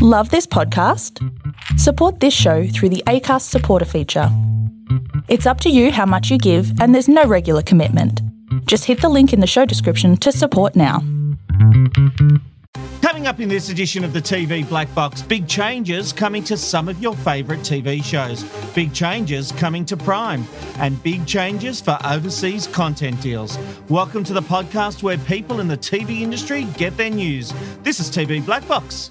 Love this podcast? Support this show through the ACAST supporter feature. It's up to you how much you give, and there's no regular commitment. Just hit the link in the show description to support now. Coming up in this edition of the TV Black Box, big changes coming to some of your favourite TV shows, big changes coming to Prime, and big changes for overseas content deals. Welcome to the podcast where people in the TV industry get their news. This is TV Black Box,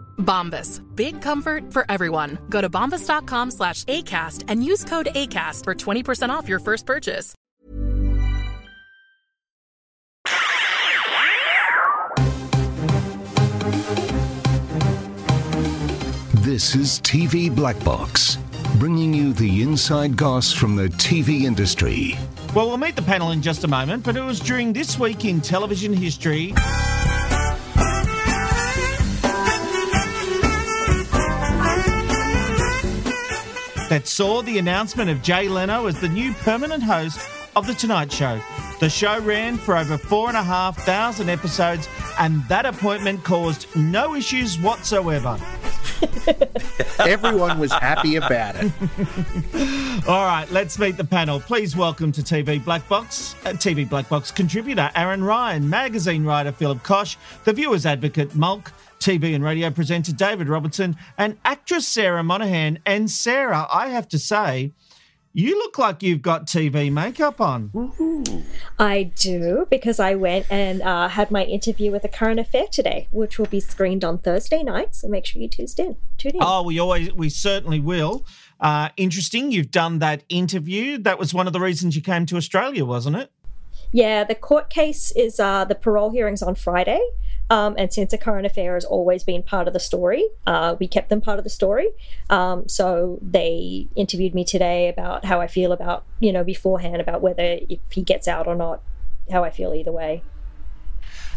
Bombas. Big comfort for everyone. Go to bombas.com slash ACAST and use code ACAST for 20% off your first purchase. This is TV Black Box, bringing you the inside goss from the TV industry. Well, we'll meet the panel in just a moment, but it was during this week in television history. That saw the announcement of Jay Leno as the new permanent host of The Tonight Show. The show ran for over four and a half thousand episodes, and that appointment caused no issues whatsoever. Everyone was happy about it. All right, let's meet the panel. Please welcome to TV Black Box, uh, TV Black Box contributor Aaron Ryan, magazine writer Philip Kosh, the viewers advocate Mulk, TV and radio presenter David Robertson, and actress Sarah Monahan. And Sarah, I have to say, you look like you've got TV makeup on. I do because I went and uh, had my interview with a current affair today, which will be screened on Thursday night. So make sure you tune in. Tune in. Oh, we always, we certainly will. Uh, interesting. You've done that interview. That was one of the reasons you came to Australia, wasn't it? Yeah, the court case is uh, the parole hearings on Friday. Um, and since a current affair has always been part of the story, uh, we kept them part of the story. Um, so they interviewed me today about how I feel about, you know, beforehand about whether if he gets out or not, how I feel either way.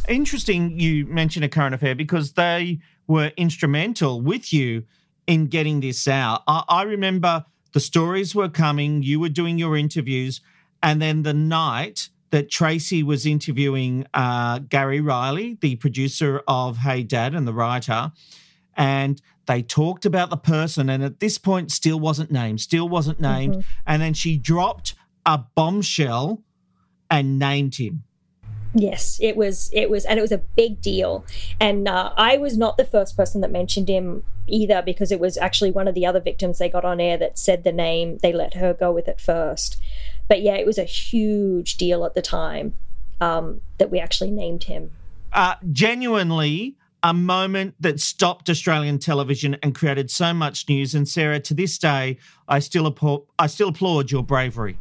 Interesting you mention a current affair because they were instrumental with you in getting this out. I, I remember the stories were coming, you were doing your interviews, and then the night that Tracy was interviewing uh, Gary Reilly, the producer of Hey Dad and the writer, and they talked about the person, and at this point, still wasn't named, still wasn't named. And then she dropped a bombshell and named him. Yes, it was. It was, and it was a big deal. And uh, I was not the first person that mentioned him either, because it was actually one of the other victims they got on air that said the name. They let her go with it first. But yeah, it was a huge deal at the time um, that we actually named him. uh, genuinely a moment that stopped Australian television and created so much news. And Sarah, to this day, I still applaud, I still applaud your bravery.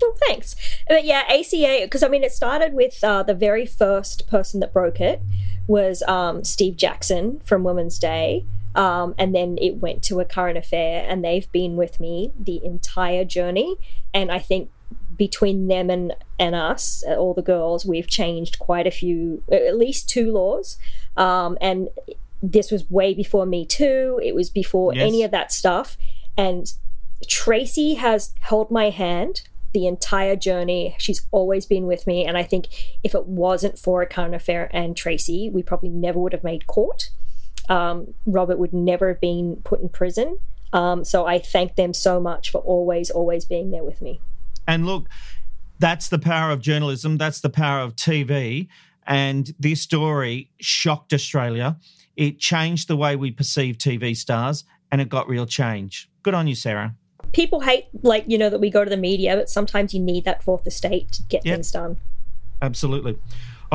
Well, thanks. But yeah, ACA, because I mean, it started with uh, the very first person that broke it was um, Steve Jackson from Women's Day. Um, and then it went to a current affair, and they've been with me the entire journey. And I think between them and, and us, uh, all the girls, we've changed quite a few, at least two laws. Um, and this was way before Me Too, it was before Yes. any of that stuff. And Tracy has held my hand the entire journey. She's always been with me. And I think if it wasn't for a current affair and Tracy, we probably never would have made court. Um, Robert would never have been put in prison. Um, so I thank them so much for always, always being there with me. And look, that's the power of journalism. That's the power of TV. And this story shocked Australia. It changed the way we perceive TV stars, and it got real change. Good on you, Sarah. People hate, like, you know, that we go to the media, but sometimes you need that fourth estate to get Yep. things done. Absolutely.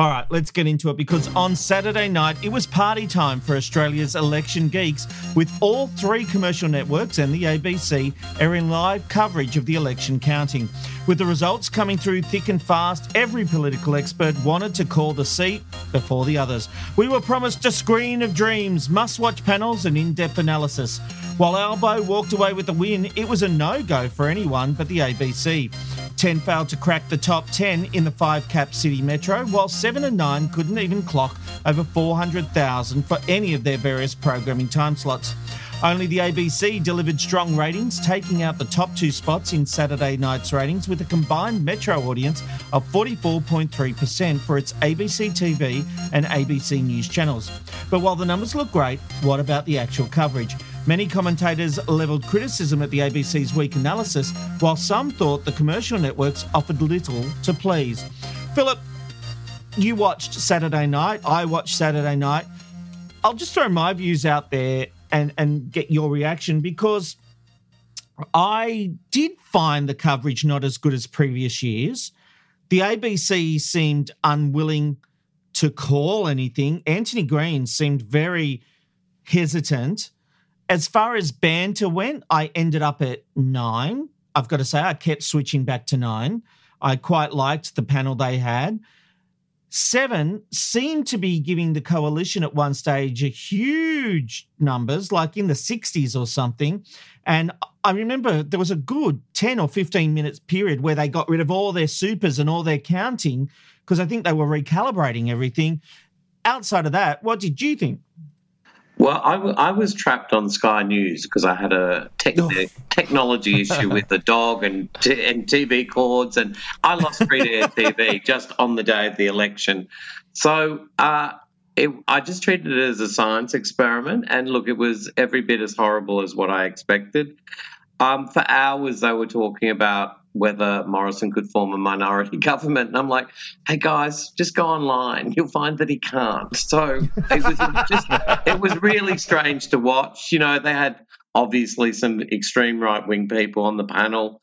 All right, let's get into it because on Saturday night it was party time for Australia's election geeks with all three commercial networks and the ABC airing live coverage of the election counting. With the results coming through thick and fast, every political expert wanted to call the seat before the others. We were promised a screen of dreams, must watch panels, and in depth analysis. While Albo walked away with the win, it was a no go for anyone but the ABC. 10 failed to crack the top 10 in the five cap city metro, while 7 and 9 couldn't even clock over 400,000 for any of their various programming time slots. Only the ABC delivered strong ratings, taking out the top two spots in Saturday night's ratings with a combined metro audience of 44.3% for its ABC TV and ABC News channels. But while the numbers look great, what about the actual coverage? Many commentators levelled criticism at the ABC's weak analysis, while some thought the commercial networks offered little to please. Philip, you watched Saturday night, I watched Saturday night. I'll just throw my views out there and, and get your reaction because I did find the coverage not as good as previous years. The ABC seemed unwilling to call anything. Anthony Green seemed very hesitant. As far as banter went, I ended up at nine. I've got to say, I kept switching back to nine. I quite liked the panel they had. Seven seemed to be giving the coalition at one stage a huge numbers, like in the 60s or something. And I remember there was a good 10 or 15 minutes period where they got rid of all their supers and all their counting because I think they were recalibrating everything. Outside of that, what did you think? Well, I, w- I was trapped on Sky News because I had a Oh. technology issue with the dog and, t- and TV cords, and I lost free to air TV just on the day of the election. So uh, it, I just treated it as a science experiment, and look, it was every bit as horrible as what I expected. Um, for hours, they were talking about whether Morrison could form a minority government. And I'm like, hey guys, just go online. You'll find that he can't. So it was just, it was really strange to watch. You know, they had obviously some extreme right wing people on the panel.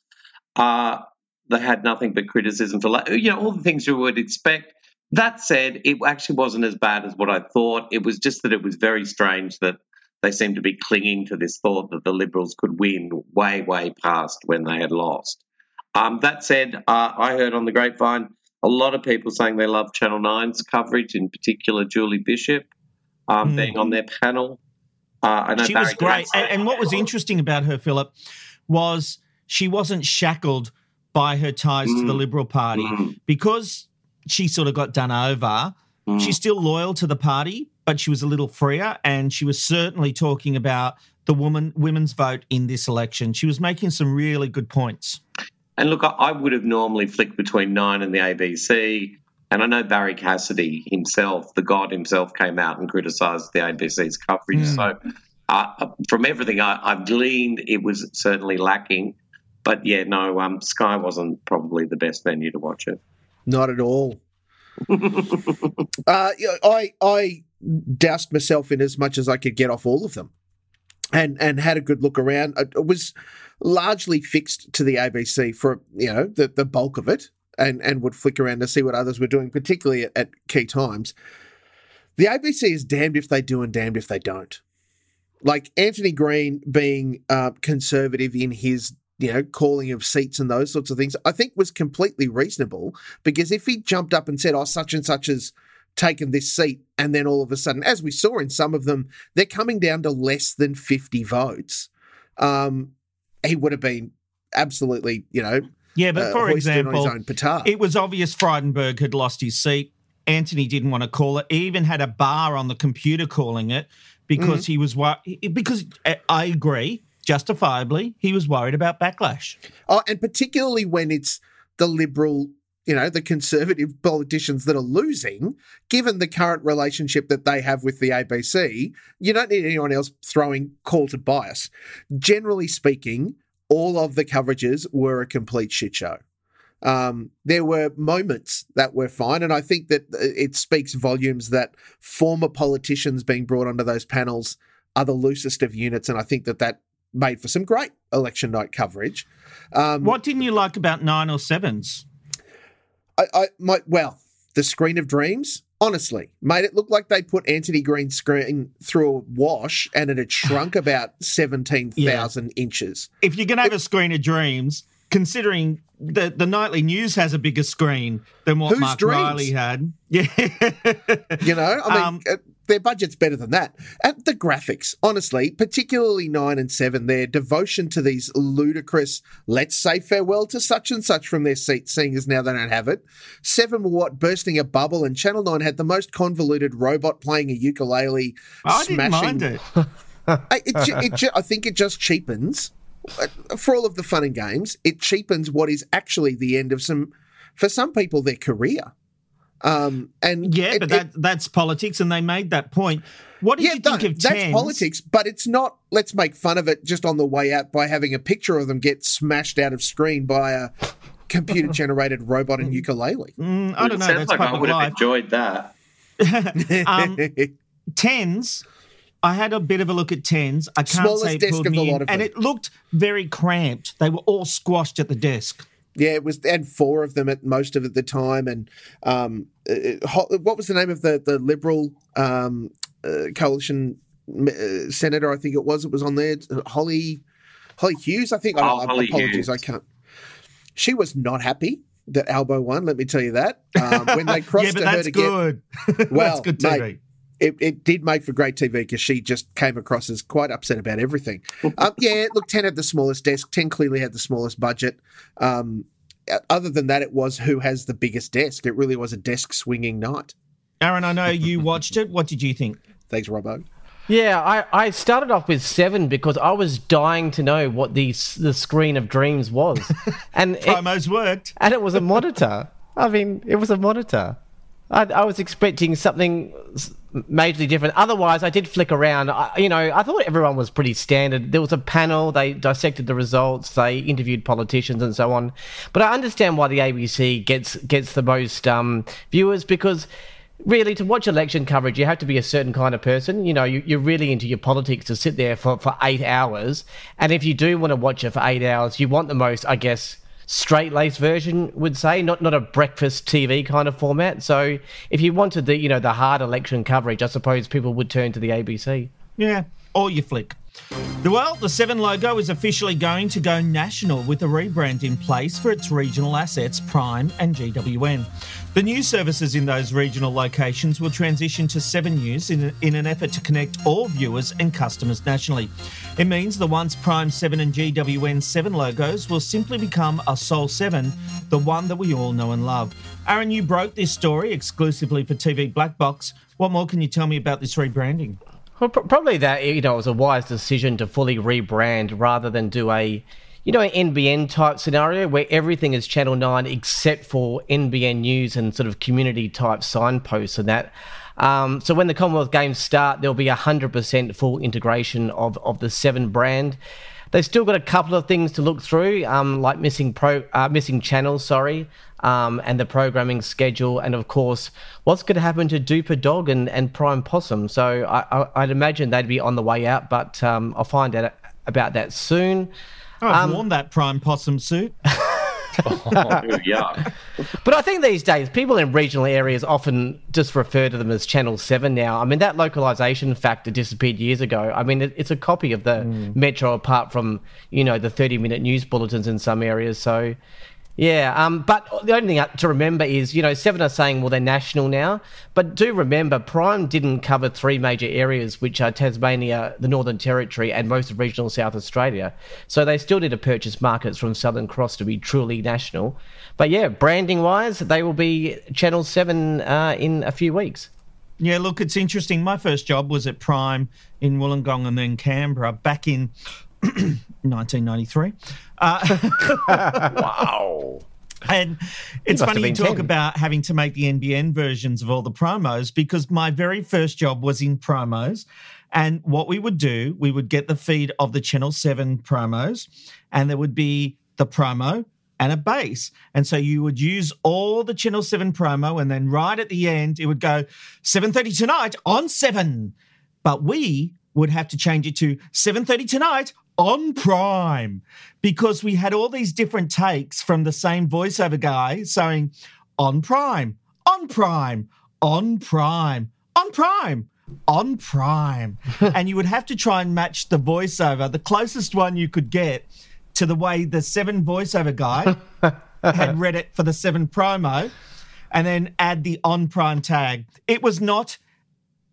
Uh, they had nothing but criticism for, you know, all the things you would expect. That said, it actually wasn't as bad as what I thought. It was just that it was very strange that they seemed to be clinging to this thought that the Liberals could win way, way past when they had lost. Um, that said, uh, I heard on the grapevine a lot of people saying they love Channel 9's coverage, in particular Julie Bishop um, Mm. being on their panel. Uh, she was great. And, and what was interesting about her, Philip, was she wasn't shackled by her ties to the Mm. Liberal Party Mm. because she sort of got done over. Mm. She's still loyal to the party, but she was a little freer, and she was certainly talking about the woman women's vote in this election. She was making some really good points. And look, I, would have normally flicked between Nine and the ABC. And I know Barrie Cassidy himself, the God himself, came out and criticised the ABC's coverage. Mm. So, uh, from everything I, I've gleaned, it was certainly lacking. But yeah, no, um, Sky wasn't probably the best venue to watch it. Not at all. uh, I I doused myself in as much as I could get off all of them, and and had a good look around. I I was largely fixed to the ABC for you know the the bulk of it, and and would flick around to see what others were doing, particularly at, at key times. The ABC is damned if they do and damned if they don't. Like Anthony Green being uh, conservative in his you know calling of seats and those sorts of things, I think was completely reasonable because if he jumped up and said, "Oh, such and such has taken this seat," and then all of a sudden, as we saw in some of them, they're coming down to less than fifty votes, um, he would have been absolutely, you know, Yeah, but uh, for example, his own petard. it was obvious Frydenberg had lost his seat. Anthony didn't want to call it. He even had a bar on the computer calling it because Mm-hmm. he was wor- because uh, I agree, justifiably, he was worried about backlash. Oh, and particularly when it's the liberal, you know, the conservative politicians that are losing, given the current relationship that they have with the ABC, you don't need anyone else throwing call to bias. Generally speaking, all of the coverages were a complete shit show. Um, there were moments that were fine, and I think that uh, it speaks volumes that former politicians being brought onto those panels are the loosest of units, and I think that that made for some great election night coverage. Um, What didn't you like about nine or sevens? I, I my well, the screen of dreams. Honestly, made it look like they put Anthony Green's screen through a wash and it had shrunk about seventeen thousand inches. If you're going to have a screen of dreams, considering the, the nightly news has a bigger screen than what Mark dreams? Riley had. Yeah. You know, I mean, Um, their budget's better than that. And the graphics, honestly, particularly nine and seven, their devotion to these ludicrous, let's say farewell to such and such from their seats, seeing as now they don't have it. Seven were what bursting a bubble, and Channel Nine had the most convoluted robot playing a ukulele, I smashing. didn't mind it. I, it, it ju- I think it just cheapens uh, for all of the fun and games. It cheapens what is actually the end of some, for some people, their career. Um, and Yeah, it- but it- that's politics, and they made that point. What did yeah, you think no, of that's Tens? politics, but it's not. Let's make fun of it just on the way out by having a picture of them get smashed out of screen by a computer generated robot and ukulele. Mm, I don't it know. sounds That's like I would have life. enjoyed that. Um, tens. I had a bit of a look at tens. I can't Smallest say it desk pulled of me in, lot of and it looked very cramped. They were all squashed at the desk. Yeah, it was. They had four of them at most of the time, and um, uh, ho- what was the name of the the Liberal um, uh, coalition uh, senator? I think it was. It was on there. Hollie Hollie Hughes. I think. Oh, I, Hollie apologies. Hughes. I can't. She was not happy that Albo won. Let me tell you that. Um, when they crossed yeah, but to her that's to get. Well, that's good mate, TV. It, it did make for great TV because she just came across as quite upset about everything. um, yeah, look, 10 had the smallest desk. 10 clearly had the smallest budget. Um, other than that, it was who has the biggest desk. It really was a desk swinging night. Aaron, I know you watched it. What did you think? Thanks, Robbo. Yeah, I, I started off with seven because I was dying to know what the the screen of dreams was, and it, Promos worked. and it was a monitor. I mean, it was a monitor. I, I was expecting something s- majorly different. Otherwise, I did flick around. I, you know, I thought everyone was pretty standard. There was a panel. They dissected the results. They interviewed politicians and so on. But I understand why the ABC gets gets the most um, viewers because. Really, to watch election coverage, you have to be a certain kind of person. You know, you, you're really into your politics to sit there for, for eight hours. And if you do want to watch it for eight hours, you want the most, I guess, straight laced version would say, not not a breakfast TV kind of format. So if you wanted the you know the hard election coverage, I suppose people would turn to the ABC. Yeah, or you flick. Well, the Seven logo is officially going to go national with a rebrand in place for its regional assets, Prime and GWN. The news services in those regional locations will transition to Seven News in, in an effort to connect all viewers and customers nationally. It means the once Prime 7 and GWN 7 logos will simply become a Sole 7, the one that we all know and love. Aaron, you broke this story exclusively for TV Black Box. What more can you tell me about this rebranding? Well, pr- probably that you know it was a wise decision to fully rebrand rather than do a you know an NBN type scenario where everything is Channel Nine except for NBN News and sort of community type signposts and that. Um, so when the Commonwealth Games start, there'll be hundred percent full integration of of the Seven brand. They've still got a couple of things to look through, um, like missing pro, uh, missing channels, sorry, um, and the programming schedule, and of course, what's going to happen to Duper Dog and, and Prime Possum. So I, I'd imagine they'd be on the way out, but um, I'll find out about that soon. I've um, worn that Prime Possum suit. Oh, yuck. But I think these days, people in regional areas often just refer to them as Channel 7 now. I mean, that localization factor disappeared years ago. I mean, it, it's a copy of the hmm. Metro, apart from, you know, the 30 minute news bulletins in some areas. So, yeah. Um, but the only thing to remember is, you know, Seven are saying, well, they're national now. But do remember, Prime didn't cover three major areas, which are Tasmania, the Northern Territory, and most of regional South Australia. So they still need to purchase markets from Southern Cross to be truly national. But yeah, branding wise, they will be Channel 7 uh, in a few weeks. Yeah, look, it's interesting. My first job was at Prime in Wollongong and then Canberra back in 1993. Uh, Wow. and it's funny you talk 10. about having to make the NBN versions of all the promos because my very first job was in promos. And what we would do, we would get the feed of the Channel 7 promos, and there would be the promo and a base. And so you would use all the Channel 7 promo, and then right at the end, it would go 7.30 tonight on 7. But we would have to change it to 7.30 tonight on Prime because we had all these different takes from the same voiceover guy saying on Prime, on Prime, on Prime, on Prime, on Prime. and you would have to try and match the voiceover, the closest one you could get to the way the seven voiceover guy had read it for the seven promo and then add the on Prime tag. It was not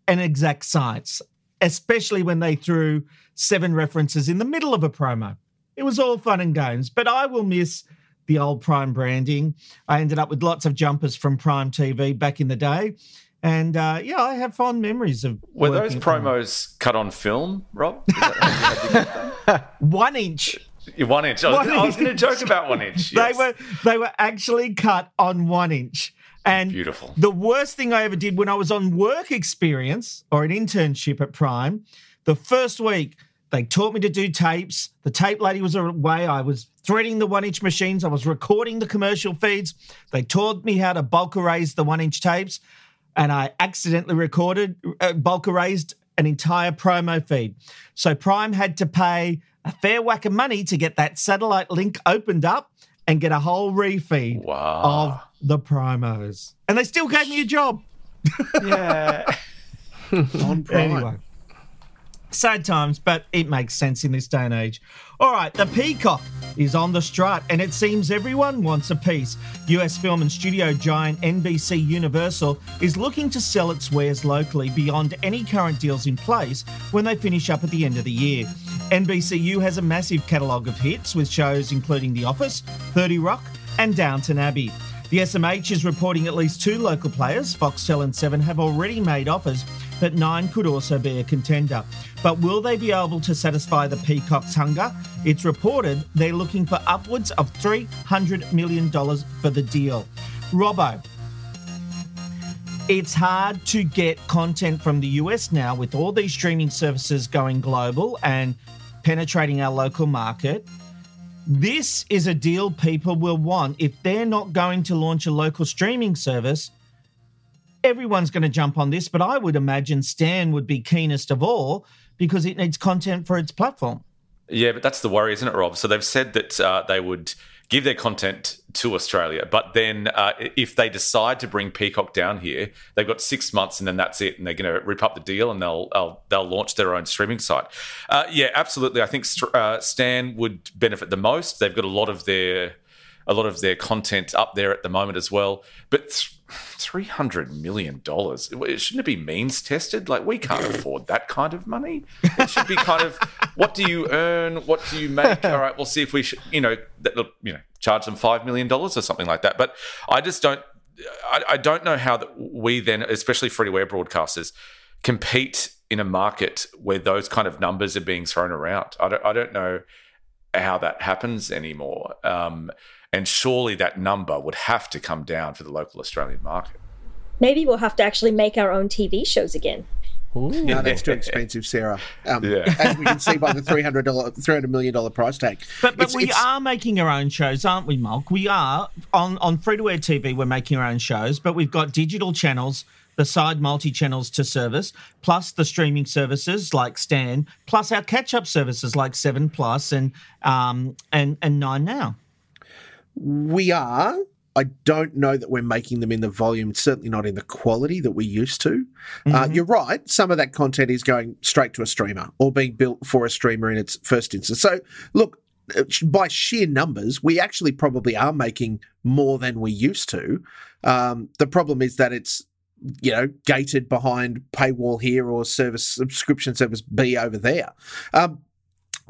an exact science, especially when they threw seven references in the middle of a promo. It was all fun and games, but I will miss the old Prime branding. I ended up with lots of jumpers from Prime TV back in the day. And uh, yeah, I have fond memories of. Were those promos cut on film, Rob? Is that how you had to get that? one inch? One inch. I was, was going to joke about one inch. They were they were actually cut on one inch. And Beautiful. the worst thing I ever did when I was on work experience or an internship at Prime, the first week they taught me to do tapes. The tape lady was away. I was threading the one inch machines. I was recording the commercial feeds. They taught me how to bulk erase the one inch tapes. And I accidentally recorded, uh, bulk erased an entire promo feed. So Prime had to pay a fair whack of money to get that satellite link opened up and get a whole refeed Wow. of the promos. And they still gave me a job. yeah. On Prime. Anyway. Sad times, but it makes sense in this day and age. All right, the Peacock is on the strut, and it seems everyone wants a piece. US film and studio giant NBC Universal is looking to sell its wares locally beyond any current deals in place when they finish up at the end of the year. NBCU has a massive catalogue of hits with shows including The Office, 30 Rock, and Downton Abbey. The SMH is reporting at least two local players, Foxtel and Seven, have already made offers that Nine could also be a contender. But will they be able to satisfy the Peacock's hunger? It's reported they're looking for upwards of $300 million for the deal. Robbo, it's hard to get content from the US now with all these streaming services going global and penetrating our local market. This is a deal people will want. If they're not going to launch a local streaming service, everyone's going to jump on this, but I would imagine Stan would be keenest of all because it needs content for its platform. Yeah, but that's the worry, isn't it, Rob? So they've said that uh, they would give their content to Australia, but then uh, if they decide to bring Peacock down here, they've got six months and then that's it, and they're going to rip up the deal and they'll they'll, they'll launch their own streaming site. Uh, yeah, absolutely. I think uh, Stan would benefit the most. They've got a lot of their a lot of their content up there at the moment as well, but. Three hundred million dollars. Shouldn't it be means tested? Like we can't afford that kind of money. It should be kind of what do you earn? What do you make? All right, we'll see if we should, you know, that, you know, charge them five million dollars or something like that. But I just don't. I, I don't know how that we then, especially free to air broadcasters, compete in a market where those kind of numbers are being thrown around. I don't. I don't know how that happens anymore. Um, and surely that number would have to come down for the local Australian market. Maybe we'll have to actually make our own TV shows again. No, that's too expensive, Sarah. Um, Yeah. As we can see by the $300, $300 million price tag. But but It's- we it's- are making our own shows, aren't we, Mulk? We are on on free to air TV. We're making our own shows, but we've got digital channels, the side multi channels to service, plus the streaming services like Stan, plus our catch up services like Seven Plus and um and and Nine Now. We are. I don't know that we're making them in the volume, certainly not in the quality that we used to. Uh, you're right. Some of that content is going straight to a streamer or being built for a streamer in its first instance. So, look, uh, by sheer numbers, we actually probably are making more than we used to. Um, the problem is that it's you know gated behind paywall here or service subscription service B over there. Um,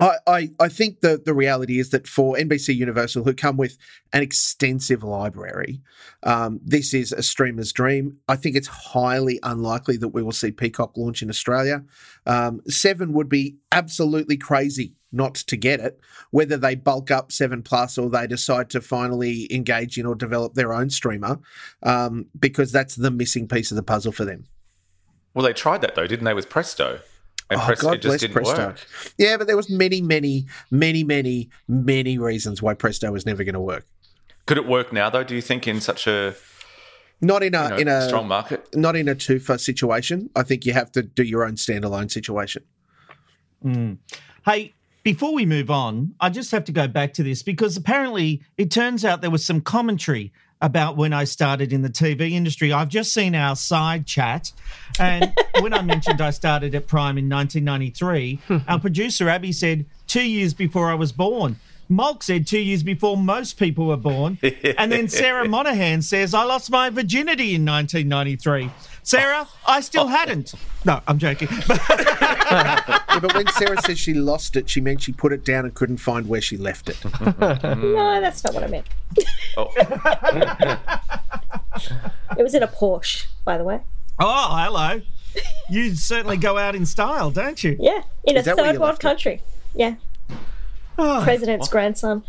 I, I, think the, the reality is that for NBC Universal, who come with an extensive library, um, this is a streamer's dream. I think it's highly unlikely that we will see Peacock launch in Australia. Um, Seven would be absolutely crazy not to get it, whether they bulk up Seven Plus or they decide to finally engage in or develop their own streamer, um, because that's the missing piece of the puzzle for them. Well, they tried that though, didn't they, with Presto? And Oh, Presto God it just bless didn't Presto. work. Yeah, but there was many, many, many, many, many reasons why Presto was never going to work. Could it work now though? Do you think in such a Not in a you know, in a strong market? not in a twofer situation. I think you have to do your own standalone situation. Hmm. Hey, before we move on, I just have to go back to this because apparently it turns out there was some commentary about when I started in the TV industry. I've just seen our side chat. And when I mentioned I started at Prime in 1993, our producer Abby said, two years before I was born. Mulk said two years before most people were born. and then Sarah Monahan says, I lost my virginity in 1993. Sarah, I still hadn't. No, I'm joking. Yeah, but when Sarah says she lost it, she meant she put it down and couldn't find where she left it. No, that's not what I meant. Oh. It was in a Porsche, by the way. oh, hello. You certainly go out in style, don't you? Yeah, in Is a that where third world left it? country. Yeah, Oh, president's grandson.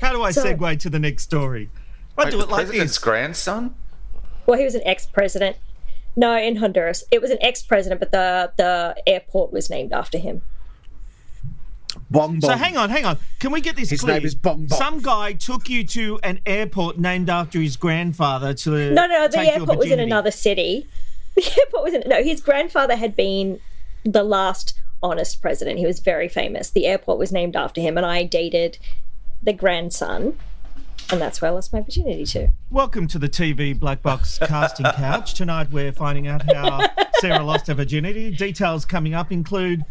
how do I So- segue to the next story? I Wait, do the it like president's this. grandson? Well, he was an ex-president. No, in Honduras, it was an ex-president, but the the airport was named after him. Bong bong. So hang on, hang on. Can we get this His clear? name is Bong Bong. Some guy took you to an airport named after his grandfather to No, no, the take your airport was in another city. The airport was in no. His grandfather had been the last honest president. He was very famous. The airport was named after him, and I dated the grandson, and that's where I lost my virginity to. Welcome to the TV Black Box casting couch. Tonight we're finding out how Sarah lost her virginity. Details coming up include.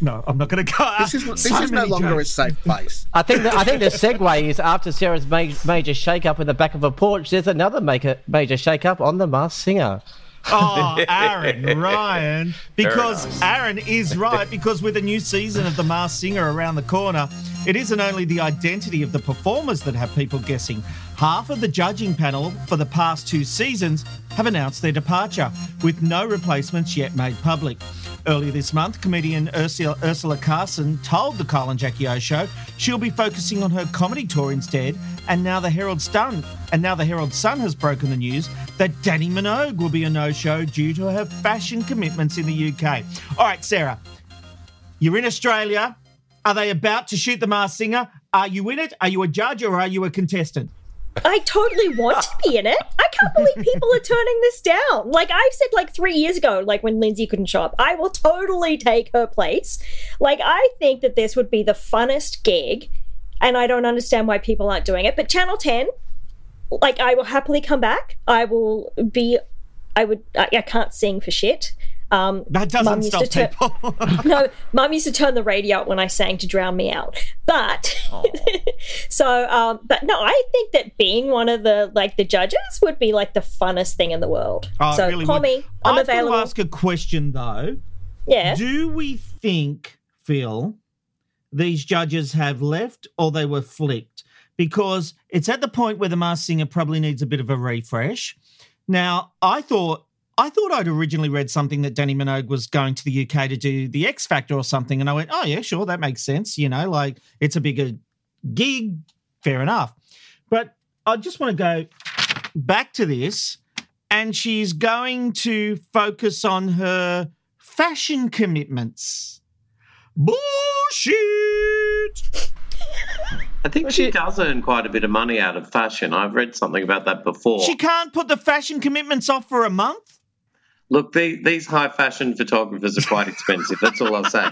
No, I'm not going to go. This is, this So is no many longer a safe place. I think the, I think the segue is after Sarah's ma- major shake-up in the back of a Porsche. There's another major major shake-up on the Masked Singer. Oh, Aaron, Ryan. Because nice. Aaron is right, because with a new season of The Masked Singer around the corner, it isn't only the identity of the performers that have people guessing. Half of the judging panel for the past two seasons have announced their departure, with no replacements yet made public. Earlier this month, comedian Urzila, Carlson told the Kyle and Jackie O show she'll be focusing on her comedy tour instead. And now the Herald Sun and now the Herald Sun has broken the news that Dannii Minogue will be a no-show due to her fashion commitments in the UK. All right, Sarah, you're in Australia. Are they about to shoot the Masked Singer? Are you in it? Are you a judge or are you a contestant? I totally want to be in it. I can't believe people are turning this down. Like I said, like three years ago, like when Lindsay couldn't show up, I will totally take her place. Like I think that this would be the funnest gig, and I don't understand why people aren't doing it. But Channel Ten, like I will happily come back. I will be. I would. I, I can't sing for shit. Um, That doesn't stop to turn- people. no, mum used to turn the radio up when I sang to drown me out. But so, um, but no, I think that being one of the like the judges would be like the funnest thing in the world. Oh, so really call would. me. I'm to available. ask a question though. yeah. Do we think, Phil, these judges have left or they were flicked? Because it's at the point where the Masked Singer probably needs a bit of a refresh. Now, I thought I thought I'd originally read something that Dannii Minogue was going to the UK to do the X Factor or something, and I went, "Oh yeah, sure, that makes sense." You know, like it's a bigger gig, fair enough. But I just want to go back to this, and she's going to focus on her fashion commitments. Bullshit. I think she does earn quite a bit of money out of fashion. I've read something about that before. She can't put the fashion commitments off for a month. Look, the, these high fashion photographers are quite expensive. That's all I'll say.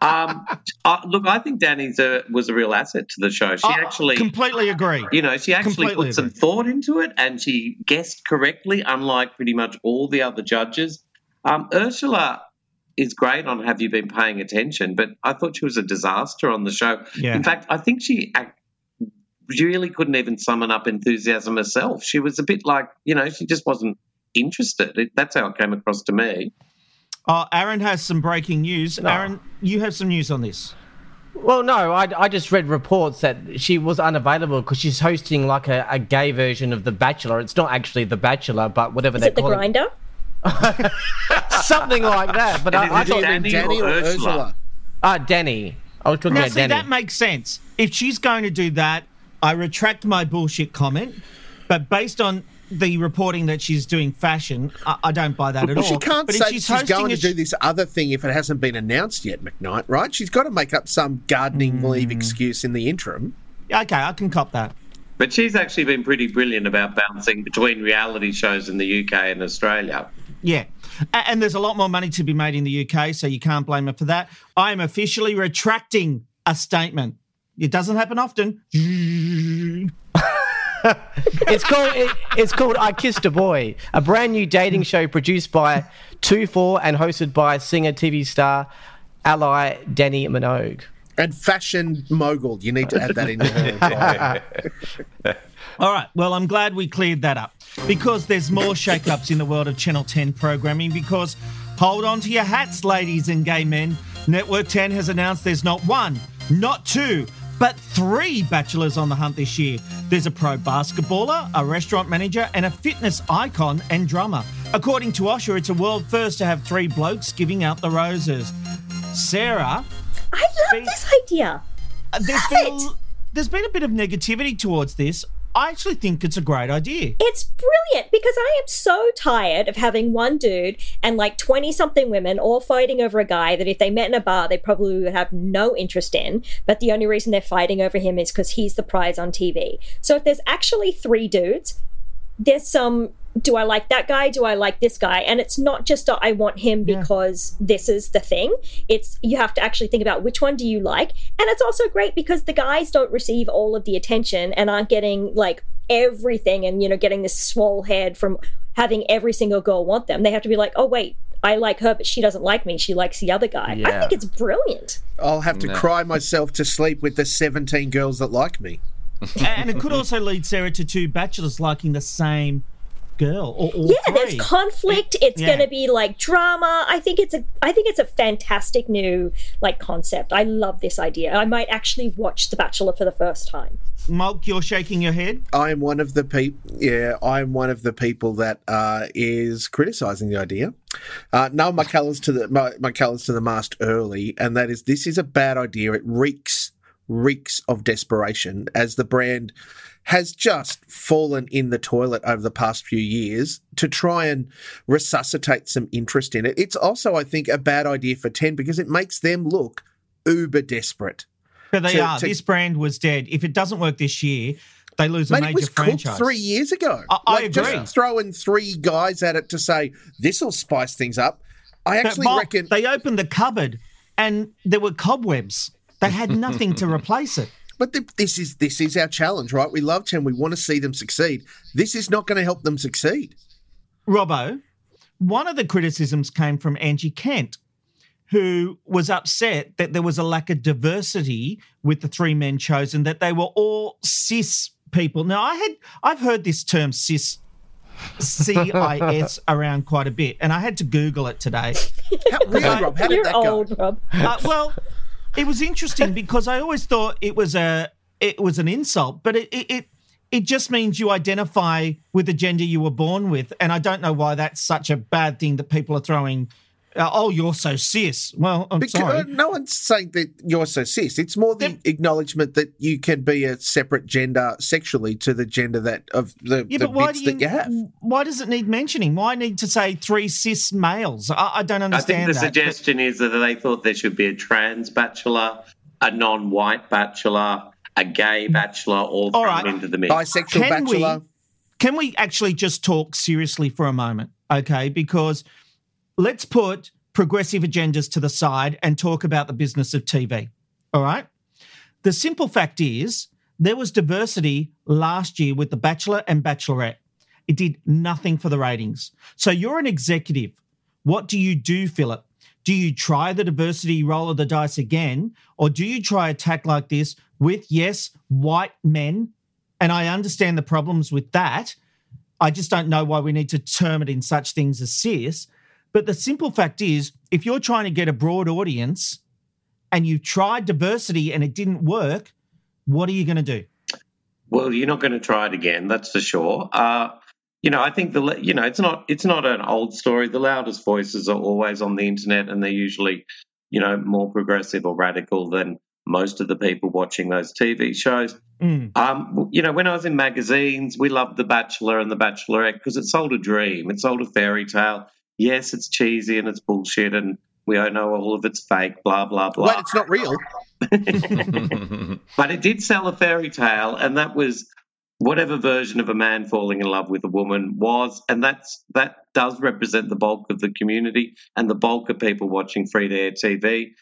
Um, uh, look, I think Dannii's a, was a real asset to the show. She I actually, completely agree. you know, she actually completely put some agree. thought into it, and she guessed correctly, unlike pretty much all the other judges. Um, Urzila is great on Have You Been Paying Attention, but I thought she was a disaster on the show. Yeah. In fact, I think she ac- really couldn't even summon up enthusiasm herself. She was a bit like, you know, she just wasn't interested. That's how it came across to me. Oh, Aaron has some breaking news. No. Aaron, you have some news on this. Well, no, I, I just read reports that she was unavailable because she's hosting like a, a gay version of The Bachelor. It's not actually The Bachelor, but whatever Is they it the Grindr? it, something like that. But And I, I is it thought Dannii Dannii or or Urzila? Urzila? ah Dannii. I was talking Now, about see, Dannii. that makes sense. If she's going to do that, I retract my bullshit comment. But based on the reporting that she's doing fashion, I, I don't buy that at Well, all. she can't but say if she's, she's, going to a do this other thing if it hasn't been announced yet, McKnight, right? She's got to make up some gardening Hmm. leave excuse in the interim. Okay, I can cop that. But she's actually been pretty brilliant about bouncing between reality shows in the UK and Australia. Yeah. And there's a lot more money to be made in the UK, so you can't blame her for that. I am officially retracting a statement. It doesn't happen often. It's called it, it's called I Kissed a Boy, a brand new dating show produced by Two Four and hosted by singer TV star ally Dannii Minogue. And fashion mogul. You need to add that in there. All right. Well, I'm glad we cleared that up because there's more shake-ups in the world of Channel 10 programming because hold on to your hats, ladies and gay men. Network 10 has announced there's not one, not two, but three bachelors on the hunt this year. There's a pro basketballer, a restaurant manager, and a fitness icon and drummer. According to Osher, it's a world first to have three blokes giving out the roses. Sarah, I love this idea. uh, there's Love been, it. there's been a bit of negativity towards this. I actually think it's a great idea. It's brilliant because I am so tired of having one dude and like 20 something women all fighting over a guy that if they met in a bar, they probably would have no interest in. But the only reason they're fighting over him is because he's the prize on TV. So if there's actually three dudes, there's some do I like that guy? Do I like this guy? And it's not just a, I want him because this is the thing. It's you have to actually think about which one do you like. And it's also great because the guys don't receive all of the attention and aren't getting like everything and you know getting this swole head from having every single girl want them. They have to be like, "Oh wait, I like her but she doesn't like me. She likes the other guy." I think it's brilliant. I'll have to No. cry myself to sleep with the 17 girls that like me. and it could also lead Sarah to two bachelors liking the same girl or all yeah there's three. conflict it's Yeah. going to be like drama i think it's a i think it's a fantastic new like concept i love this idea i might actually watch the bachelor for the first time Mulk, you're shaking your head. I am one of the people. Yeah, I am one of the people that uh, is criticizing the idea. Uh, no, my colours to the my, my colours to the mast early, and that is this is a bad idea. It reeks reeks of desperation as the brand has just fallen in the toilet over the past few years to try and resuscitate some interest in it. It's also, I think, a bad idea for Ten because it makes them look uber desperate. But they to- are. to- This brand was dead. If it doesn't work this year, they lose a Mate, major it was franchise. three years ago. I- I like, agree. Just throwing three guys at it to say this will spice things up. I actually Mulk, reckon they opened the cupboard and there were cobwebs. They had nothing to replace it. But th- this is this is our challenge, right? We love ten. We want to see them succeed. This is not going to help them succeed. Robbo, one of the criticisms came from Angie Kent, who was upset that there was a lack of diversity with the three men chosen, that they were all cis people. Now, I had I've heard this term cis CIS around quite a bit, and I had to Google it today. How, really, Rob? How did you're that go? old rob Uh, well, it was interesting because I always thought it was a it was an insult, but it it it, it just means you identify with the gender you were born with, and I don't know why that's such a bad thing that people are throwing. Uh, oh, you're so cis. Well, I'm Because, sorry. uh, no one's saying that you're so cis. It's more the acknowledgement that you can be a separate gender sexually to the gender that of the, yeah, the but why bits do you, that you have. why does it need mentioning? Why need to say three cis males? I, I don't understand. I understand think the that. suggestion is that they thought there should be a trans bachelor, a non-white bachelor, a gay bachelor, all, All thrown into the mix. Bisexual Can we- bachelor. can we actually just talk seriously for a moment? Okay, because let's put progressive agendas to the side and talk about the business of TV. All right. The simple fact is, there was diversity last year with The Bachelor and Bachelorette. It did nothing for the ratings. So you're an executive. What do you do, Philip? Do you try the diversity roll of the dice again? Or do you try a tack like this with, yes, white men? And I understand the problems with that. I just don't know why we need to term it in such things as cis. But the simple fact is, if you're trying to get a broad audience and you've tried diversity and it didn't work, what are you going to do? Well, you're not going to try it again, that's for sure. Uh, you know, I think the you know it's not it's not an old story. The loudest voices are always on the internet, and they're usually you know more progressive or radical than most of the people watching those TV shows. Mm. Um, you know, when I was in magazines, we loved The Bachelor and The Bachelorette because it sold a dream, it sold a fairy tale. Yes, it's cheesy and it's bullshit, and we all know all of it's fake. Blah blah blah. But it's not real. But it did sell a fairy tale, and that was whatever version of a man falling in love with a woman was, and that's that does represent the bulk of the community and the bulk of people watching free to air TV.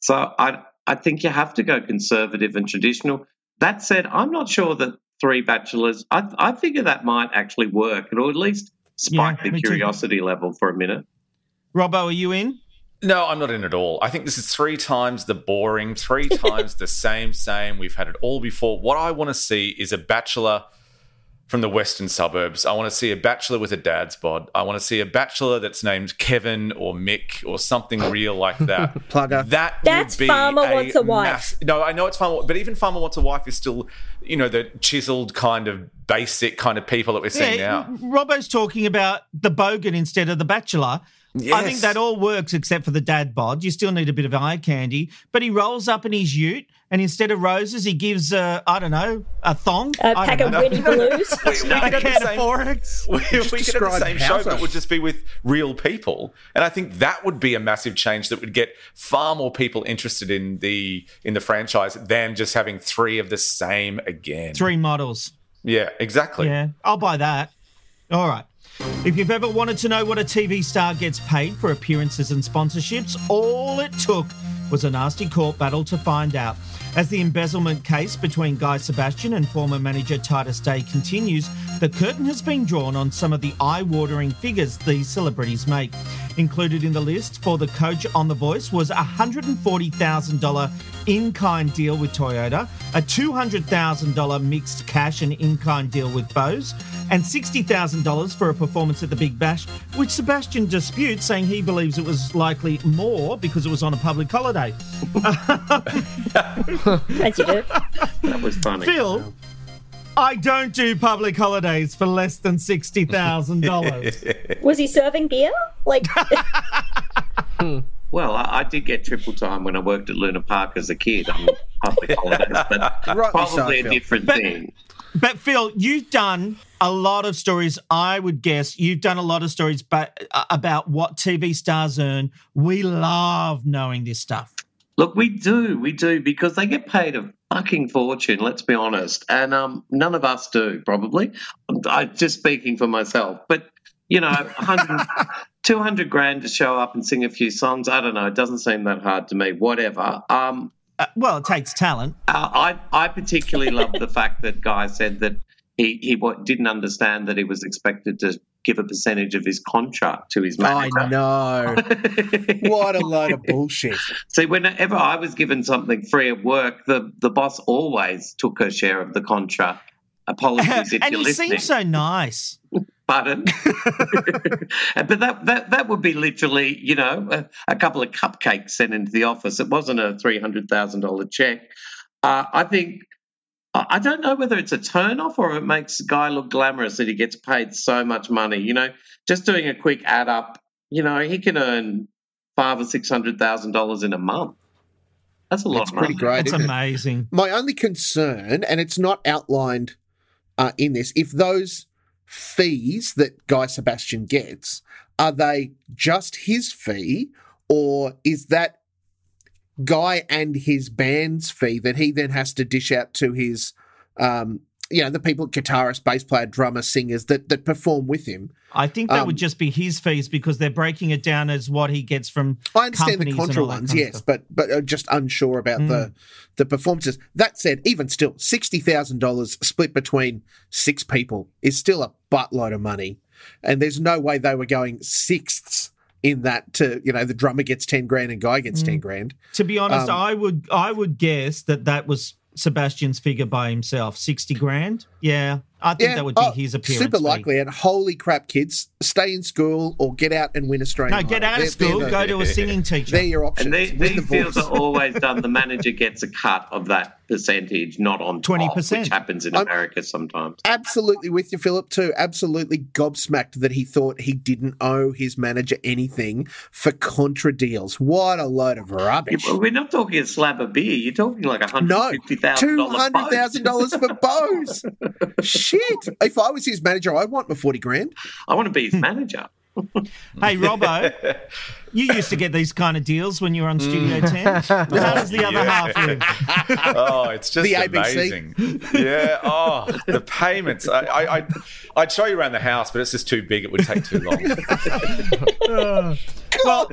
So I I think you have to go conservative and traditional. That said, I'm not sure that three bachelors. I I figure that might actually work, or at least spike Yeah, me the too. curiosity level for a minute. Robbo, are you in? No, I'm not in at all. I think this is three times the boring, three times the same, same. We've had it all before. What I want to see is a bachelor from the western suburbs. I want to see a bachelor with a dad's bod. I want to see a bachelor that's named Kevin or Mick or something real like that. Plugger. That That's would be Farmer Wants a Wife. mass- no, I know it's Farmer, but even Farmer Wants a Wife is still, you know, the chiseled kind of basic kind of people that we're seeing Yeah, now. Robbo's talking about the bogan instead of the bachelor. I think that all works except for the dad bod. You still need a bit of eye candy. But he rolls up in his ute, and instead of roses, he gives, uh, I don't know, a thong. A I pack of know. Winnie Blues. We, we a could have can the of same- Forex. we, we could have the same show, but it would just be with real people, and I think that would be a massive change that would get far more people interested in the in the franchise than just having three of the same again. Three models. yeah, exactly. Yeah, I'll buy that. All right. If you've ever wanted to know what a TV star gets paid for appearances and sponsorships, all it took was a nasty court battle to find out. As the embezzlement case between Guy Sebastian and former manager Titus Day continues, the curtain has been drawn on some of the eye watering figures these celebrities make. Included in the list for the coach on The Voice was a $140,000 in kind deal with Toyota, a $200,000 mixed cash and in kind deal with Bose, and $60,000 for a performance at the Big Bash, which Sebastian disputes, saying he believes it was likely more because it was on a public holiday. As you do. That was funny. Phil, I don't do public holidays for less than $60,000. Was he serving beer? Like, Well, I, I did get triple time when I worked at Luna Park as a kid on public holidays, but Rightly so, probably a Phil. different But- thing. But Phil, you've done a lot of stories. I would guess you've done a lot of stories but, uh, about what TV stars earn. We love knowing this stuff. Look, we do, we do, because they get paid a fucking fortune. Let's be honest, and um, none of us do probably. I'm just speaking for myself, but you know, 100, 200 grand to show up and sing a few songs. I don't know. It doesn't seem that hard to me. Whatever. Um, Uh, well, it takes talent. uh, I I particularly love the fact that Guy said that he he didn't understand that he was expected to give a percentage of his contract to his manager. I know. what a load of bullshit. See, whenever I was given something free of work, the, the boss always took her share of the contract. Apologies if and you're listening. he listening. seems so nice. Pardon. but that, that that would be literally, you know, a, a couple of cupcakes sent into the office. It wasn't a three hundred thousand dollar check. Uh, I think I I don't know whether it's a turn off or it makes the guy look glamorous that he gets paid so much money. You know, just doing a quick add up, you know, he can earn five or six hundred thousand dollars in a month. That's a lot That's of pretty money. great, That's isn't it? amazing. My only concern, and it's not outlined uh, in this, if those fees that Guy Sebastian gets are they just his fee, or is that Guy and his band's fee that he then has to dish out to his, um, you know, the people, guitarist, bass player, drummer, singers that that perform with him? I think that Um, would just be his fees because they're breaking it down as what he gets from. I understand the contra ones, yes, but but uh, just unsure about the the performances. That said, even still, sixty thousand dollars split between six people is still a buttload of money, and there's no way they were going sixths in that. To you know, the drummer gets ten grand and guy gets ten grand. To be honest, Um, I would I would guess that that was Sebastian's figure by himself, sixty grand. Yeah, I think that would be oh, his appearance. Super fee. likely. And holy crap, kids, stay in school or get out and win Australian. No, get Idol. out of They're- school, they're the- go to a singing teacher. They're your options. And they, these the deals are always done. The manager gets a cut of that percentage, not on 20%. which happens in I'm- America sometimes. absolutely with you, Philip, too. Absolutely gobsmacked that he thought he didn't owe his manager anything for contra deals. What a load of rubbish. Yeah, We're not talking a slab of beer. You're talking like a hundred No, fifty thousand two dollars. hundred thousand dollars for Bose. Shit! If I was his manager, I'd want my forty grand. I want to be his manager. Hey, Robbo, you used to get these kind of deals when you were on mm. Studio 10. How does the other Yeah. half live? oh, it's just The ABC. Yeah. Oh, the payments. I, I, I'd, I'd show you around the house, but it's just too big. It would take too long. Well,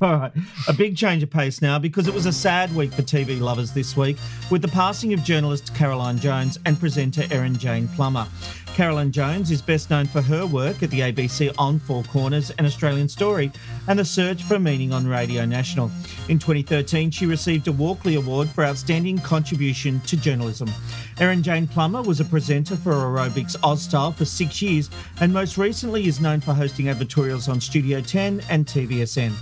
all right. A big change of pace now because it was a sad week for TV lovers this week with the passing of journalist Caroline Jones and presenter Erin Jane Plummer. Caroline Jones is best known for her work at the ABC on Four Corners and Australian Story and the search for meaning on Radio National. In 2013, she received a Walkley Award for outstanding contribution to journalism. Erin Jane Plummer was a presenter for Aerobics Ozstyle for six years and most recently is known for hosting advertorials on Studio 10 and TVSN.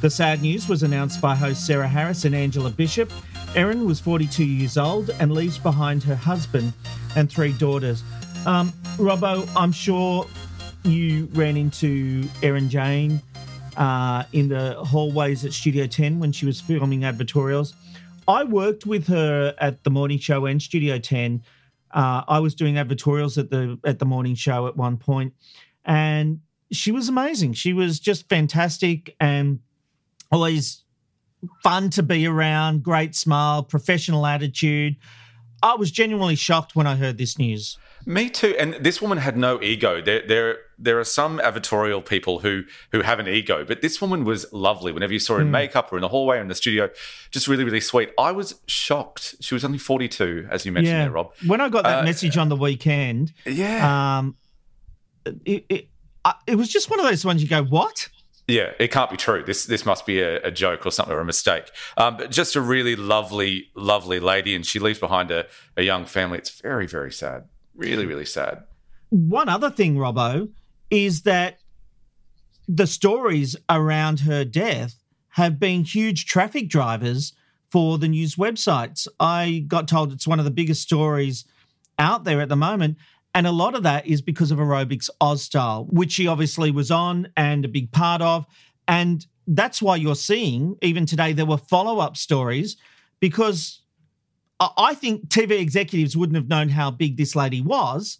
The sad news was announced by hosts Sarah Harris and Angela Bishop. Erin was 42 years old and leaves behind her husband and three daughters. Um, Robbo, I'm sure you ran into Erin Jane uh, in the hallways at Studio 10 when she was filming advertorials. I worked with her at the morning show and Studio 10. Uh, I was doing advertorials at the at the morning show at one point, and she was amazing. She was just fantastic and always fun to be around. Great smile, professional attitude. I was genuinely shocked when I heard this news. Me too. And this woman had no ego. There, there, there are some advertorial people who who have an ego, but this woman was lovely. Whenever you saw her in Mm. makeup or in the hallway or in the studio, just really, really sweet. I was shocked. She was only forty two, as you mentioned yeah. there, Rob. When I got that Uh, message on the weekend, Yeah. um, it, it, I, it was just one of those ones you go, what? Yeah, it can't be true. This this must be a, a joke or something or a mistake. Um, but just a really lovely, lovely lady, and she leaves behind a, a young family. It's very, very sad. Really, really sad. One other thing, Robbo, is that the stories around her death have been huge traffic drivers for the news websites. I got told it's one of the biggest stories out there at the moment. And a lot of that is because of Aerobics Oz Style, which she obviously was on and a big part of. And that's why you're seeing, even today, there were follow up stories because I think TV executives wouldn't have known how big this lady was.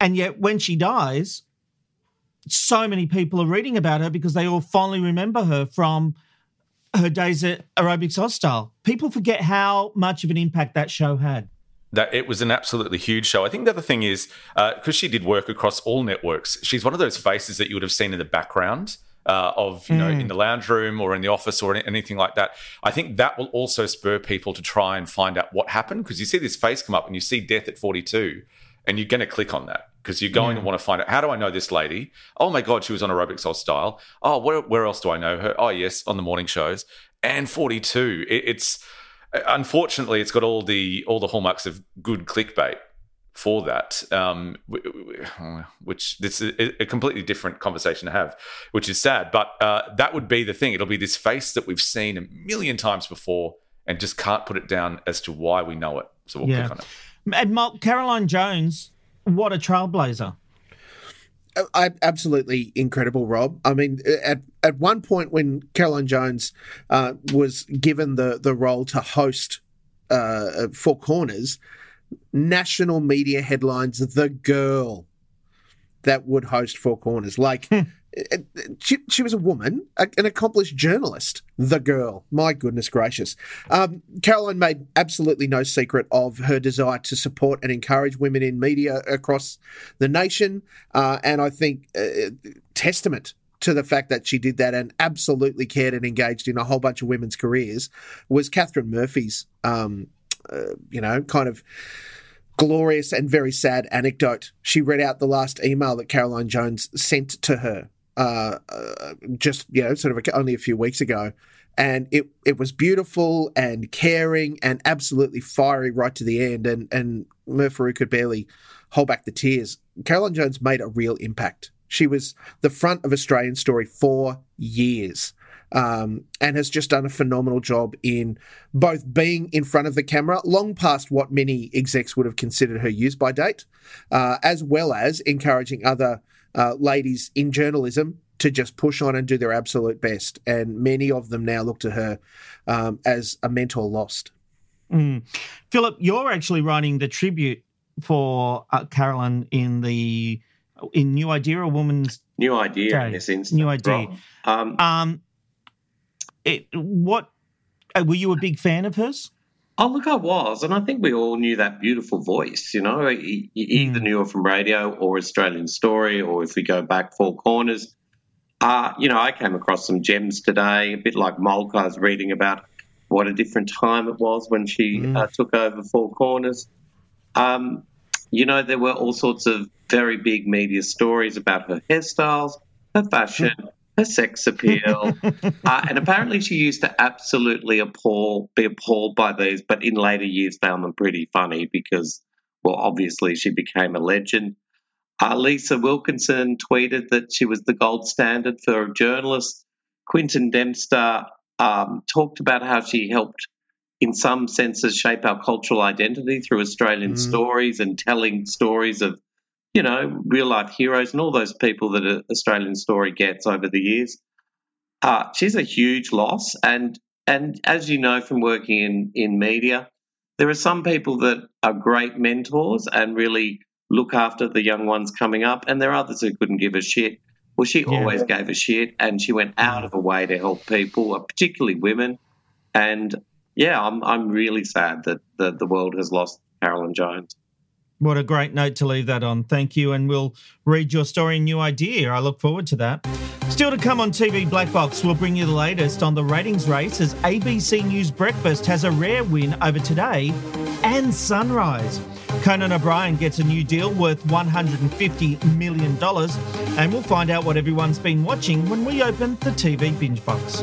And yet, when she dies, so many people are reading about her because they all fondly remember her from her days at Aerobics Oz Style. People forget how much of an impact that show had. That it was an absolutely huge show. I think the other thing is because she did work across all networks, she's one of those faces that you would have seen in the background. Uh, of you know Mm. in the lounge room or in the office or any- anything like that i think that will also spur people to try and find out what happened because you see this face come up and you see death at 42 and you're going to click on that because you're going Yeah. to want to find out how do i know this lady oh my god she was on aerobics Oz Style oh where, where else do i know her oh yes on the morning shows and 42 it, it's unfortunately it's got all the all the hallmarks of good clickbait for that um which this is a completely different conversation to have which is sad but uh that would be the thing it'll be this face that we've seen a million times before and just can't put it down as to why we know it so we'll Yeah. click on it And Caroline Jones, what a trailblazer. I, absolutely incredible, Rob. I mean, at at one point when Caroline Jones uh, was given the the role to host uh, Four Corners, national media headlines: "The girl that would host Four Corners." Like, it- she, she was a woman, a- an accomplished journalist. The girl, my goodness gracious. Um, Caroline made absolutely no secret of her desire to support and encourage women in media across the nation, uh, and I think uh, testament to the fact that she did that and absolutely cared and engaged in a whole bunch of women's careers was Catherine Murphy's, um, uh, you know, kind of glorious and very sad anecdote. She read out the last email that Caroline Jones sent to her, uh, uh, just you know, sort of a, only a few weeks ago, and it it was beautiful and caring and absolutely fiery right to the end. And and Murphy could barely hold back the tears. Caroline Jones made a real impact. She was the front of Australian Story for years um, and has just done a phenomenal job in both being in front of the camera, long past what many execs would have considered her use by date, uh, as well as encouraging other uh, ladies in journalism to just push on and do their absolute best. And many of them now look to her um, as a mentor lost. Mm. Philip, you're actually writing the tribute for uh, Caroline in the in New Idea, a woman's New idea Day. in this instance. New idea. Rob. Um, Um, it what uh, were you a big fan of hers? Oh, look, I was. And I think we all knew that beautiful voice, you know. You you either knew her from radio or Australian Story, or if we go back Four Corners. Uh, you know, I came across some gems today, a bit like Mulk. I was reading about what a different time it was when she uh, took over Four Corners. Um, you know, there were all sorts of very big media stories about her hairstyles, her fashion, her sex appeal, uh, and apparently she used to absolutely appall, be appalled by these, but in later years found them pretty funny because, well, obviously she became a legend. Uh, Lisa Wilkinson tweeted that she was the gold standard for a journalist. Quentin Dempster um, talked about how she helped, in some senses, shape our cultural identity through Australian mm. stories and telling stories of, you know, real life heroes and all those people that Australian story gets over the years. Uh, she's a huge loss, and and as you know from working in in media, there are some people that are great mentors and really look after the young ones coming up, and there are others who couldn't give a shit. Well, she yeah. always gave a shit, and she went out of her way to help people, uh, particularly women. And yeah, I'm I'm really sad that the, the world has lost Caroline Jones. What a great note to leave that on. Thank you. And we'll read your story and New Idea. I look forward to that. Still to come on TV Black Box, we'll bring you the latest on the ratings race as ABC News Breakfast has a rare win over Today and Sunrise. Conan O'Brien gets a new deal worth $150 million, and we'll find out what everyone's been watching when we open the TV binge box.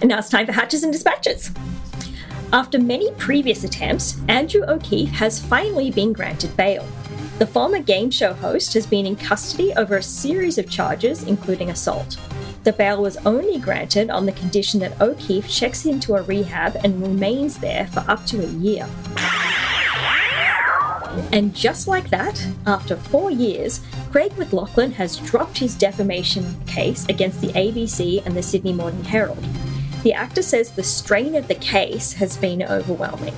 And now it's time for Hatches and Dispatches. After many previous attempts, Andrew O'Keefe has finally been granted bail. The former game show host has been in custody over a series of charges, including assault. The bail was only granted on the condition that O'Keefe checks into a rehab and remains there for up to a year. And just like that, after four years, Craig McLachlan has dropped his defamation case against the ABC and the Sydney Morning Herald. The actor says the strain of the case has been overwhelming.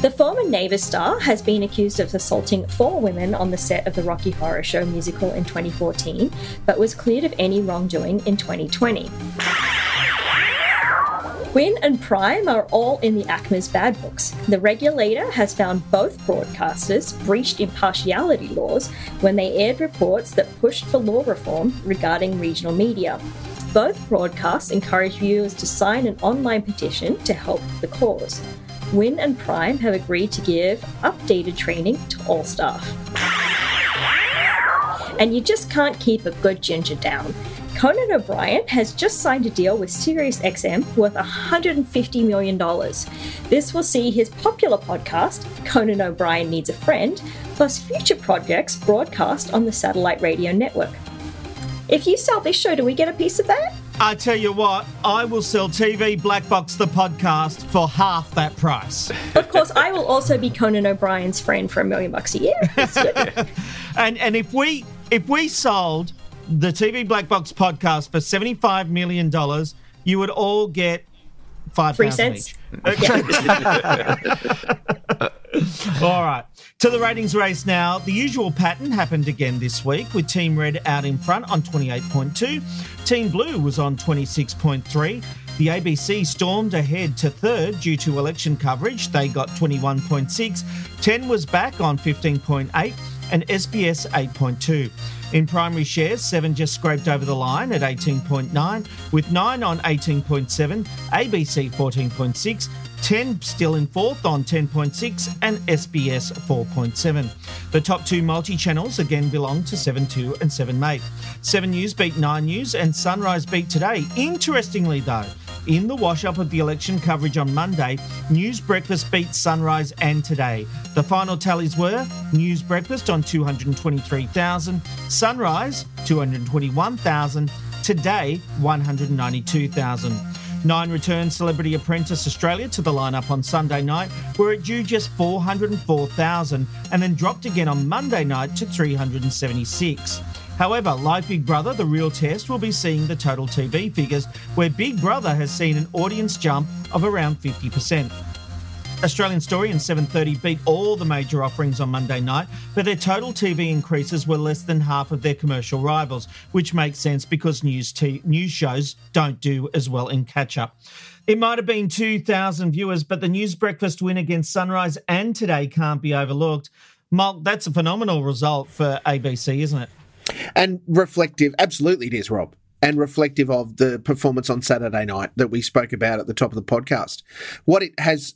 The former Neighbours star has been accused of assaulting four women on the set of the Rocky Horror Show musical in 2014, but was cleared of any wrongdoing in 2020. Win and Prime are all in the ACMA's bad books. The regulator has found both broadcasters breached impartiality laws when they aired reports that pushed for law reform regarding regional media. Both broadcasts encourage viewers to sign an online petition to help the cause. Win and Prime have agreed to give updated training to all staff. And you just can't keep a good ginger down. Conan O'Brien has just signed a deal with SiriusXM worth $150 million. This will see his popular podcast, Conan O'Brien Needs a Friend, plus future projects broadcast on the satellite radio network. If you sell this show, do we get a piece of that? I tell you what, I will sell TV Black Box the podcast for half that price. Of course, I will also be Conan O'Brien's friend for a million bucks a year. and and if we if we sold the TV Black Box podcast for seventy five million dollars, you would all get five Three cents. each. All right. To the ratings race now. The usual pattern happened again this week with Team Red out in front on 28.2. Team Blue was on 26.3. The ABC stormed ahead to third due to election coverage. They got 21.6. 10 was back on 15.8 and SBS 8.2. In primary shares, 7 just scraped over the line at 18.9, with 9 on 18.7, ABC 14.6, 10 still in fourth on 10.6 and SBS 4.7. The top two multi channels again belong to 7 2 and 7 Mate. 7 News beat 9 News and Sunrise beat today. Interestingly, though, in the wash up of the election coverage on Monday, News Breakfast beat Sunrise and Today. The final tallies were News Breakfast on 223,000, Sunrise 221,000, Today 192,000. Nine returned Celebrity Apprentice Australia to the lineup on Sunday night, where it drew just 404,000 and then dropped again on Monday night to 376. However, like Big Brother, the real test will be seeing the total TV figures, where Big Brother has seen an audience jump of around 50%. Australian Story and 7:30 beat all the major offerings on Monday night, but their total TV increases were less than half of their commercial rivals, which makes sense because news t- news shows don't do as well in catch up. It might have been 2,000 viewers, but the news breakfast win against Sunrise and today can't be overlooked. Mark, that's a phenomenal result for ABC, isn't it? And reflective, absolutely it is, Rob and reflective of the performance on Saturday night that we spoke about at the top of the podcast. What it has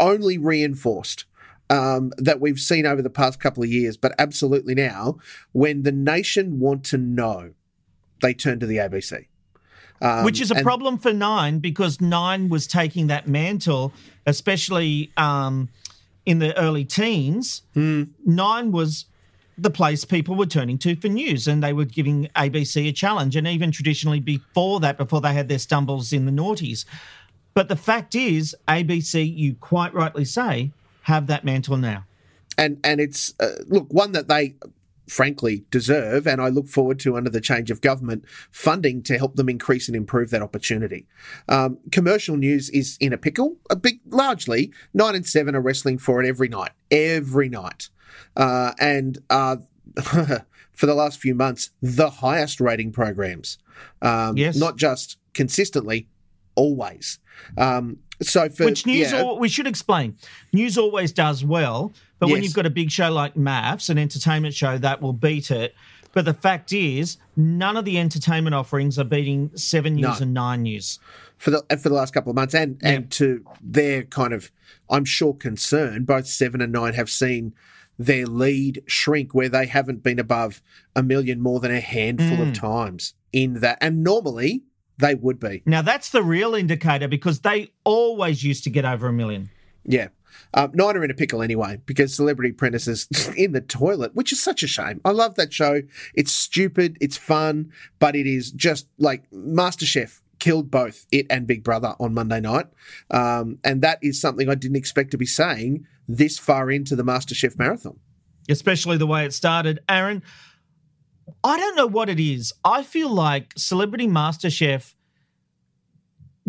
only reinforced um, that we've seen over the past couple of years, but absolutely now, when the nation want to know, they turn to the ABC. Um, Which is a and- problem for Nine because Nine was taking that mantle, especially um, in the early teens. Mm. Nine was the place people were turning to for news and they were giving ABC a challenge. And even traditionally before that, before they had their stumbles in the noughties. But the fact is, ABC, you quite rightly say, have that mantle now. And and it's uh, look one that they frankly deserve, and I look forward to under the change of government funding to help them increase and improve that opportunity. Um, commercial news is in a pickle, a big largely nine and seven are wrestling for it every night, every night uh, and uh, for the last few months, the highest rating programs. Um, yes. Not just consistently, always. Um, so for which news yeah, we should explain. News always does well, but when you've got a big show like MAFS, an entertainment show, that will beat it. But the fact is, none of the entertainment offerings are beating Seven News No. and Nine News. for the for the last couple of months, and and to their kind of, I'm sure concern, both seven and nine have seen their lead shrink where they haven't been above a million more than a handful of Mm. times in that, and normally they would be. Now that's the real indicator because they always used to get over a million. Yeah. Um, nine are in a pickle anyway because Celebrity Apprentice is in the toilet, which is such a shame. I love that show. It's stupid, it's fun, but it is just like MasterChef killed both it and Big Brother on Monday night. Um, and that is something I didn't expect to be saying this far into the MasterChef marathon. especially the way it started. Aaron, I don't know what it is. I feel like Celebrity MasterChef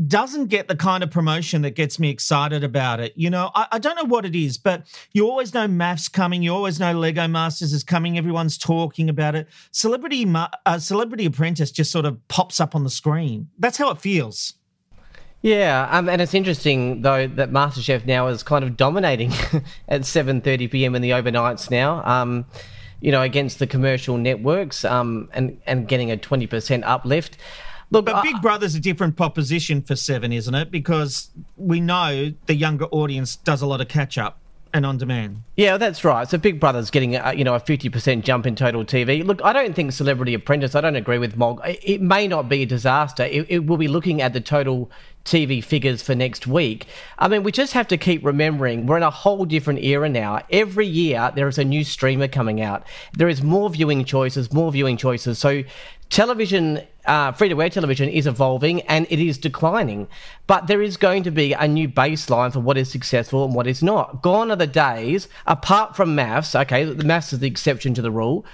doesn't get the kind of promotion that gets me excited about it. You know, I, I don't know what it is, but you always know MAFS coming. You always know Lego Masters is coming. Everyone's talking about it. Celebrity, uh, Celebrity Apprentice just sort of pops up on the screen. That's how it feels. Yeah, um, and it's interesting though that MasterChef now is kind of dominating at 7:30 p.m. in the overnights now. Um, you know, against the commercial networks, um, and and getting a 20% uplift. Look, But Big Brother's a different proposition for Seven, isn't it? Because we know the younger audience does a lot of catch up and on demand. Yeah, that's right. So Big Brother's getting a, you know a fifty percent jump in total TV. Look, I don't think Celebrity Apprentice. I don't agree with Mog. It, may not be a disaster. It, it will be looking at the total TV figures for next week. I mean, we just have to keep remembering we're in a whole different era now. Every year there is a new streamer coming out. There is more viewing choices, more viewing choices. So television, uh, free to air television is evolving and it is declining. But there is going to be a new baseline for what is successful and what is not. Gone are the days, apart from MAFS, okay, the MAFS is the exception to the rule.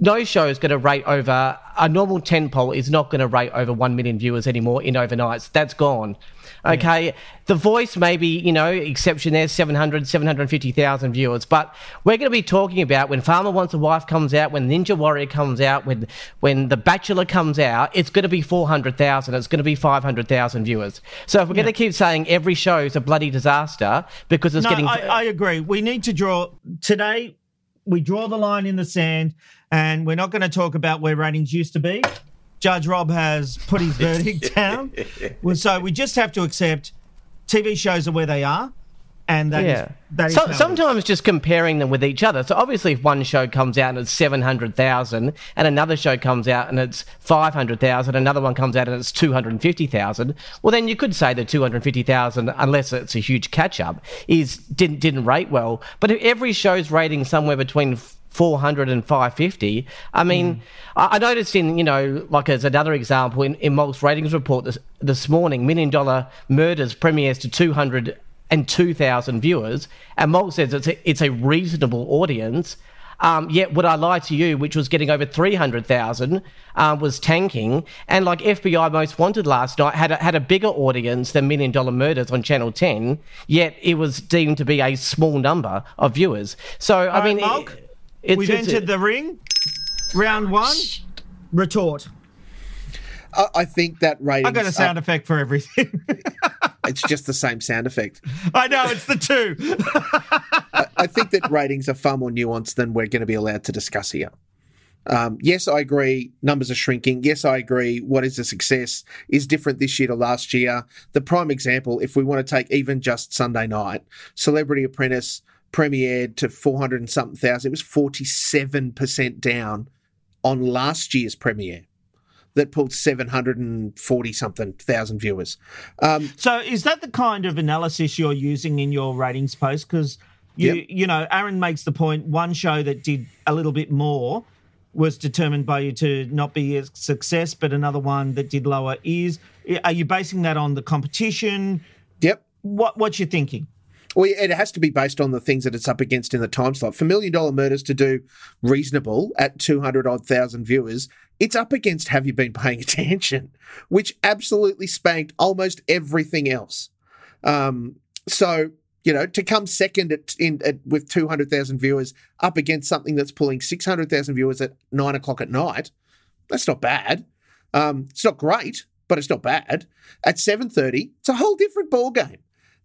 No show is going to rate over a normal 10 poll is not going to rate over 1 million viewers anymore in overnights. That's gone. Okay. The voice, maybe, you know, exception there, 700, 750,000 viewers. But we're going to be talking about when Farmer Wants a Wife comes out, when Ninja Warrior comes out, when when The Bachelor comes out, it's going to be 400,000. It's going to be 500,000 viewers. So if we're going to keep saying every show is a bloody disaster because it's no, getting. I, I agree. We need to draw today. We draw the line in the sand, and we're not going to talk about where ratings used to be. Judge Rob has put his verdict down, Well, so we just have to accept TV shows are where they are, and that is yeah. that is So- how it is. sometimes just comparing them with each other. So obviously, if one show comes out and it's seven hundred thousand, and another show comes out and it's five hundred thousand, another one comes out and it's two hundred fifty thousand, well, then you could say the two hundred fifty thousand, unless it's a huge catch up, is didn't didn't rate well. But if every show's rating somewhere between 400 and 550. I mean, I I noticed in, you know, like as another example, in, in Malt's ratings report this, this morning, Million Dollar Murders premieres to 202,000 viewers, and Malt says it's a, it's a reasonable audience. Um, yet, would I lie to you, which was getting over 300,000, um, was tanking. And like FBI Most Wanted last night had a, had a bigger audience than Million Dollar Murders on Channel 10, yet it was deemed to be a small number of viewers. So, I All right, mean, Mark, it- it's, We've it's- entered the ring. Round one. Retort. I, I think that ratings. I got a sound are- effect for everything. It's just the same sound effect. I know it's the two. I, I think that ratings are far more nuanced than we're going to be allowed to discuss here. Um, yes, I agree. Numbers are shrinking. Yes, I agree. What is a success is different this year to last year. The prime example, if we want to take even just Sunday night, Celebrity Apprentice premiered to 400 and something thousand. It was 47% down on last year's premiere that pulled 740 something thousand viewers. Um, So is that the kind of analysis you're using in your ratings post? Because you Yep. you know, Aaron makes the point one show that did a little bit more was determined by you to not be a success, but another one that did lower is. Are you basing that on the competition? Yep. What what's you thinking? Well, it has to be based on the things that it's up against in the time slot. For Million Dollar Murders to do reasonable at 200 odd thousand viewers, it's up against Have You Been Paying Attention, which absolutely spanked almost everything else. Um, so, you know, to come second at, in, at, with 200,000 viewers up against something that's pulling 600,000 viewers at nine o'clock at night, that's not bad. Um, it's not great, but it's not bad. At 7.30, it's a whole different ball game.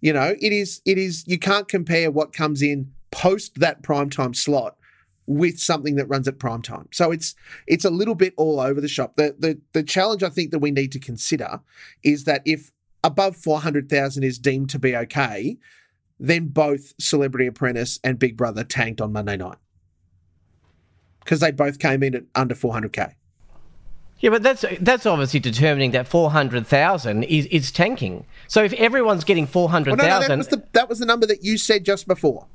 You know, it is it is you can't compare what comes in post that primetime slot with something that runs at prime time. So it's it's a little bit all over the shop. The the the challenge I think that we need to consider is that if above 400,000 is deemed to be okay, then both Celebrity Apprentice and Big Brother tanked on Monday night. Because they both came in at under 400k. Yeah, but that's that's obviously determining that four hundred thousand is is tanking. So if everyone's getting four hundred thousand, Well, no, no, that was the that was the number that you said just before.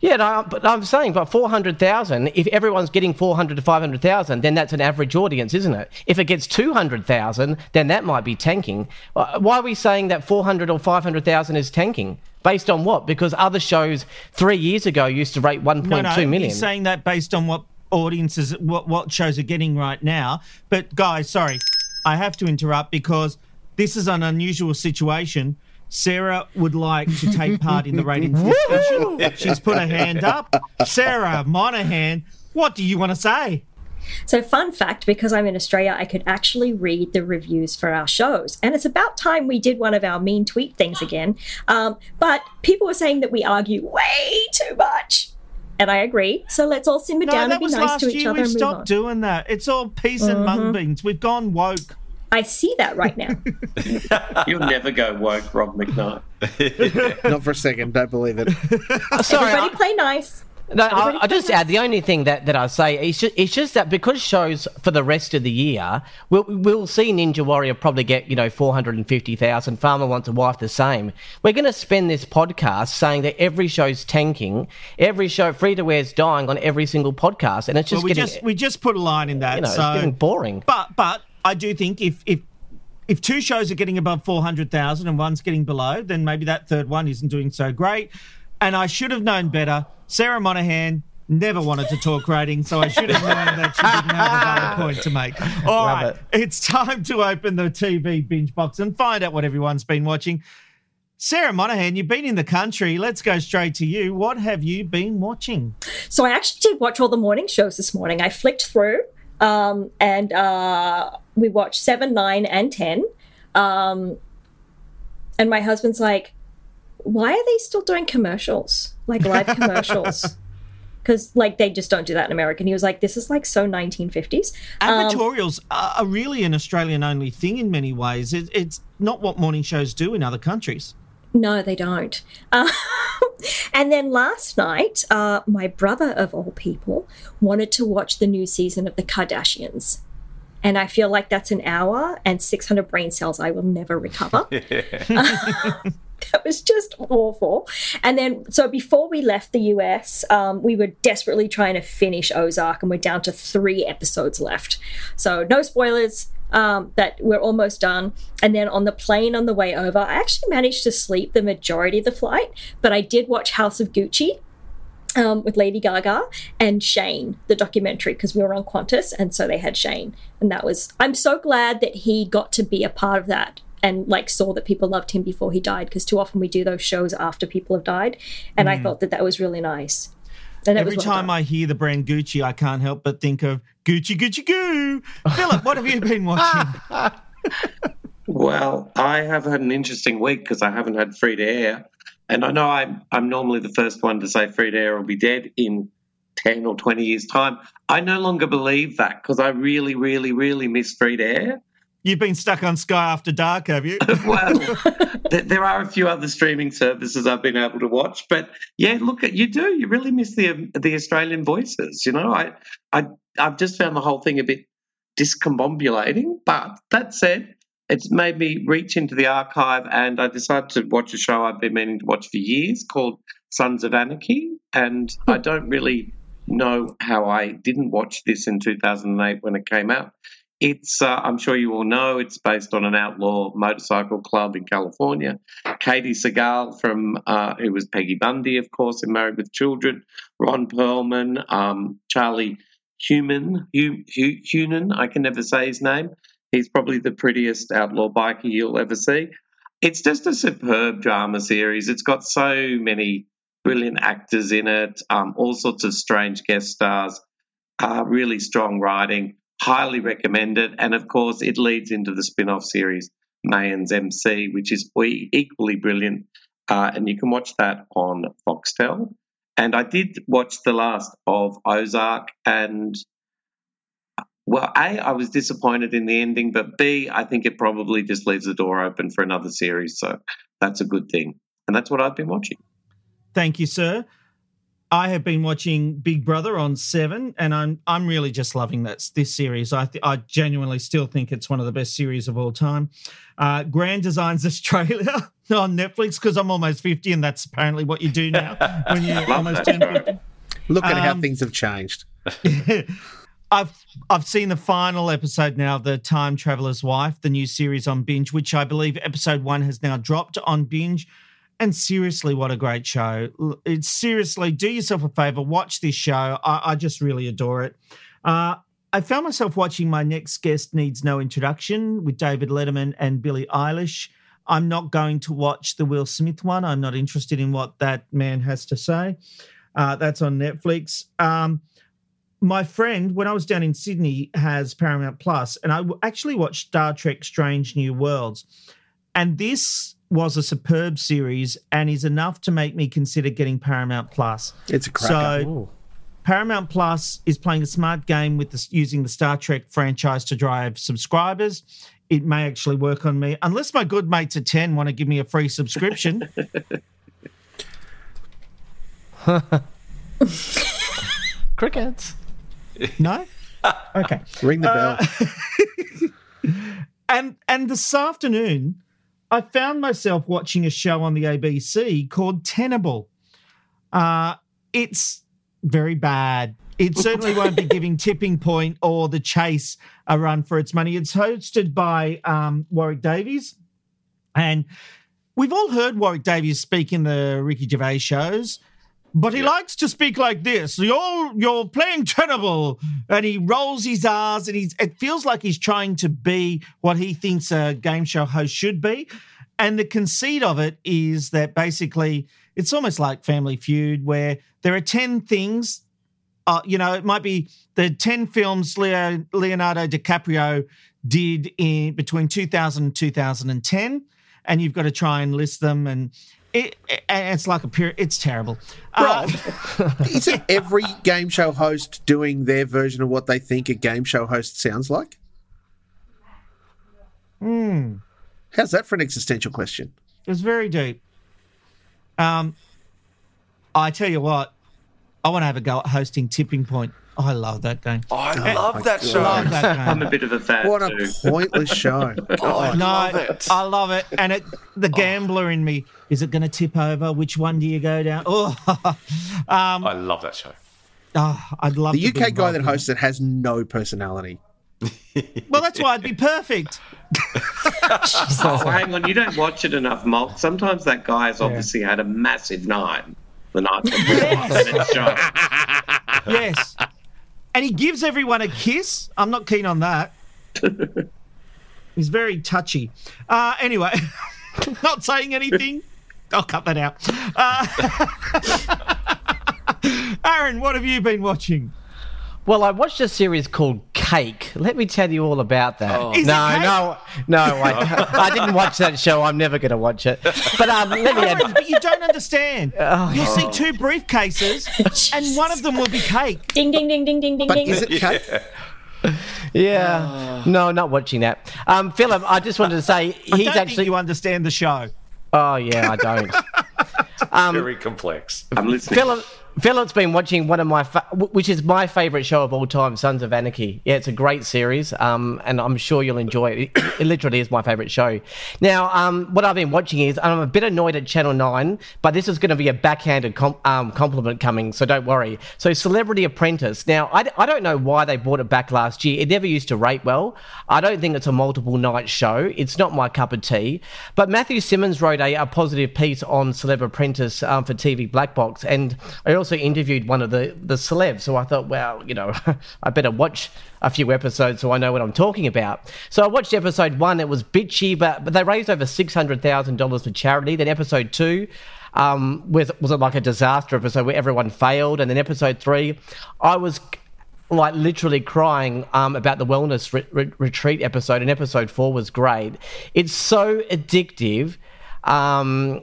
yeah, no, but I'm saying, but four hundred thousand. If everyone's getting four hundred to five hundred thousand, then that's an average audience, isn't it? If it gets two hundred thousand, then that might be tanking. Uh, Why are we saying that four hundred or five hundred thousand is tanking? Based on what? Because other shows three years ago used to rate one No, point no, two million. he's saying that based on what audiences, what what shows are getting right now. But guys, sorry, I have to interrupt because this is an unusual situation. Sarah would like to take part in the ratings discussion. She's put her hand up. Sarah Monahan, what do you want to say? So, fun fact because I'm in Australia, I could actually read the reviews for our shows. And it's about time we did one of our mean tweet things again. Um, but people were saying that we argue way too much. And I agree. So, let's all simmer No, down that and be nice to each year. other We've and move stopped on. doing that. It's all peace and mm-hmm. mung beans. We've gone woke. I see that right now. You'll never go woke, Rob McKnight. Not for a second, don't believe it. Sorry, Everybody play nice. No, I, I just add the only thing that, that I say is just, it's just that because shows for the rest of the year, we'll, we'll see Ninja Warrior probably get, you know, 450,000, Farmer Wants a Wife the same. We're going to spend this podcast saying that every show's tanking, every show, free to wear's dying on every single podcast. And it's just well, we getting, just we just put a line in that. you know, so, it's getting boring. But but I do think if if if two shows are getting above four hundred thousand and one's getting below, then maybe that third one isn't doing so great. And I should have known better. Sarah Monahan never wanted to talk ratings, so I should have known that she didn't have a valid point to make. All Love right, it. it's time to open the TV binge box and find out what everyone's been watching. Sarah Monahan, you've been in the country. Let's go straight to you. What have you been watching? So I actually did watch all the morning shows this morning. I flicked through um, and uh, we watched 7, 9, and 10. Um, and my husband's like, why are they still doing commercials? Like live commercials? Because like they just don't do that in America. And he was like, this is like so 1950s. Um, Advertorials are are really an Australian only thing in many ways. It, it's not what morning shows do in other countries. No, they don't. Uh, and then last night, uh, my brother, of all people, wanted to watch the new season of The Kardashians. And I feel like that's an hour and 600 brain cells I will never recover. that was just awful. And then, so before we left the US, um, we were desperately trying to finish Ozark, and we're down to three episodes left. So, no spoilers, um, but we're almost done. And then on the plane on the way over, I actually managed to sleep the majority of the flight, but I did watch House of Gucci. um, with Lady Gaga and Shane, the documentary, because we were on Qantas, and so they had Shane, and that was. I'm so glad that he got to be a part of that and like saw that people loved him before he died, because too often we do those shows after people have died, and I Mm. thought that that was really nice. And Every time done. I hear the brand Gucci, I can't help but think of Gucci, Gucci, Goo. Philip, what have you been watching? Well, I have had an interesting week because I haven't had free to air. And I know I'm, I'm normally the first one to say free to air will be dead in 10 or 20 years' time. I no longer believe that because I really, really, really miss free to air. You've been stuck on Sky After Dark, have you? well, th- there are a few other streaming services I've been able to watch, but yeah, look, you do. You really miss the um, the Australian voices. You know, I I I've just found the whole thing a bit discombobulating. But that said, it's made me reach into the archive, and I decided to watch a show I've been meaning to watch for years called Sons of Anarchy, and I don't really know how I didn't watch this in 2008 when it came out. It's, uh, I'm sure you all know, it's based on an outlaw motorcycle club in California. Katey Sagal from, uh, who was Peggy Bundy, of course, in Married with Children, Ron Perlman, um, Charlie Human, Hu- Hu- Hunan, I can never say his name. He's probably the prettiest outlaw biker you'll ever see. It's just a superb drama series. It's got so many brilliant actors in it, um, all sorts of strange guest stars, uh, really strong writing. Highly recommended. And of course, it leads into the spin off series, Mayans MC, which is equally brilliant. Uh, and you can watch that on Foxtel. And I did watch the last of Ozark, and well, A, I was disappointed in the ending, but B, I think it probably just leaves the door open for another series. So that's a good thing. And that's what I've been watching. Thank you, sir. I have been watching Big Brother on Seven, and I'm I'm really just loving that this series. I th- I genuinely still think it's one of the best series of all time. Uh, Grand Designs Australia on Netflix because I'm almost fifty, and that's apparently what you do now when you're almost that turn 50. Look at how Um, things have changed. I've I've seen the final episode now of the Time Traveler's Wife, the new series on Binge, which I believe episode one has now dropped on Binge. And seriously, what a great show! It's seriously, do yourself a favor, watch this show. I, I just really adore it. Uh, I found myself watching My Next Guest Needs No Introduction with David Letterman and Billie Eilish. I'm not going to watch the Will Smith one. I'm not interested in what that man has to say. Uh, that's on Netflix. Um, my friend, when I was down in Sydney, has Paramount Plus, and I actually watched Star Trek Strange New Worlds. And this was a superb series and is enough to make me consider getting Paramount Plus. It's a cracker. So, Paramount Plus is playing a smart game with this, using the Star Trek franchise to drive subscribers. It may actually work on me, unless my good mates at 10 want to give me a free subscription. Crickets. No? Okay. Ring the bell. Uh, and and this afternoon, I found myself watching a show on the ABC called Tenable. Uh, it's very bad. It certainly won't be giving Tipping Point or The Chase a run for its money. It's hosted by um, Warwick Davis, and we've all heard Warwick Davis speak in the Ricky Gervais shows. But he likes to speak like this. You're you're playing tenable, and he rolls his R's, and he's. It feels like he's trying to be what he thinks a game show host should be. And the conceit of it is that basically it's almost like Family Feud, where there are ten things. Uh, you know, it might be the ten films Leo, Leonardo DiCaprio did in between 2000 and 2010, and you've got to try and list them and. It, and it's like a period. It's terrible. Uh, Isn't every game show host doing their version of what they think a game show host sounds like? Hmm. How's that for an existential question? It's very deep. Um, I tell you what, I want to have a go at hosting Tipping Point. I love that game. Oh, I Eh, love that show. Love that game. I'm a bit of a fan What a too. pointless show. Oh, I no, love it. I love it. And it, the gambler in me is it going to tip over? Which one do you go down? Oh, um, I love that show. oh I'd love The to be UK guy that hosts it has no personality. Well, that's why I'd be perfect. Oh, hang on, you don't watch it enough, Malk. Sometimes that guy has obviously had a massive night. the night before. and it's shown. yes. And he gives everyone a kiss. I'm not keen on that. He's very touchy. Uh, anyway, not saying anything. I'll cut that out. Uh, Aaron, what have you been watching? Well, I watched a series called Cake. Let me tell you all about that. Oh. Is it no, no, no, I, I didn't watch that show. I'm never going to watch it. But um, let me Aaron, add. but you don't understand. Oh, You'll see two briefcases, and one of them will be cake. Ding ding ding ding ding ding But ding. is it cake? Yeah, no, not watching that. Um, Philip, I just wanted to say I he's don't actually. think you understand the show. Oh yeah, I don't. Um, Very complex. I'm listening. Philip, Philip's been watching one of my, fa- which is my favourite show of all time, Sons of Anarchy. Yeah, it's a great series, um, and I'm sure you'll enjoy it. It, it literally is my favourite show. Now, um, what I've been watching is, I'm a bit annoyed at Channel Nine, but this is going to be a backhanded com- um, compliment coming, so don't worry. So, Celebrity Apprentice. Now, I, d- I don't know why they brought it back last year. It never used to rate well. I don't think it's a multiple night show. It's not my cup of tea. But Matthew Simmons wrote a, a positive piece on Celeb Apprentice um, for TV Black Box, and I also interviewed one of the the celebs. So I thought, well, you know, I better watch a few episodes so I know what I'm talking about. So I watched episode one. It was bitchy, but but they raised over six hundred thousand dollars for charity. Then episode two. Um, was was it like a disaster episode where everyone failed? And then episode three, I was like literally crying um, about the wellness re- re- retreat episode, and episode four was great. It's so addictive um,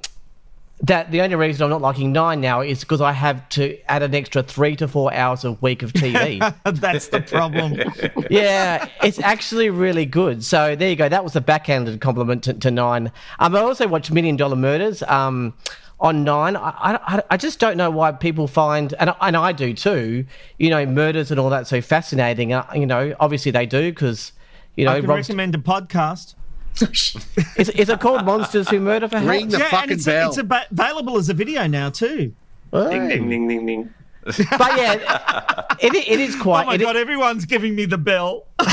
that the only reason I'm not liking nine now is because I have to add an extra three to four hours a week of TV. That's the problem. yeah, it's actually really good. So there you go. That was a backhanded compliment to, to Nine. Um, I also watched Million Dollar Murders um, on Nine. I, I, I just don't know why people find, and, I- and I do too, you know, murders and all that so fascinating. Uh, you know, obviously they do because, you know, I can Rob's- recommend a podcast. is, is it called Monsters Who Murder for Ring the yeah, and it's, bell. it's aba- available as a video now too. Ding, ding, ding, ding, ding. But yeah, it, it is quite. Oh my it- god, everyone's giving me the bell.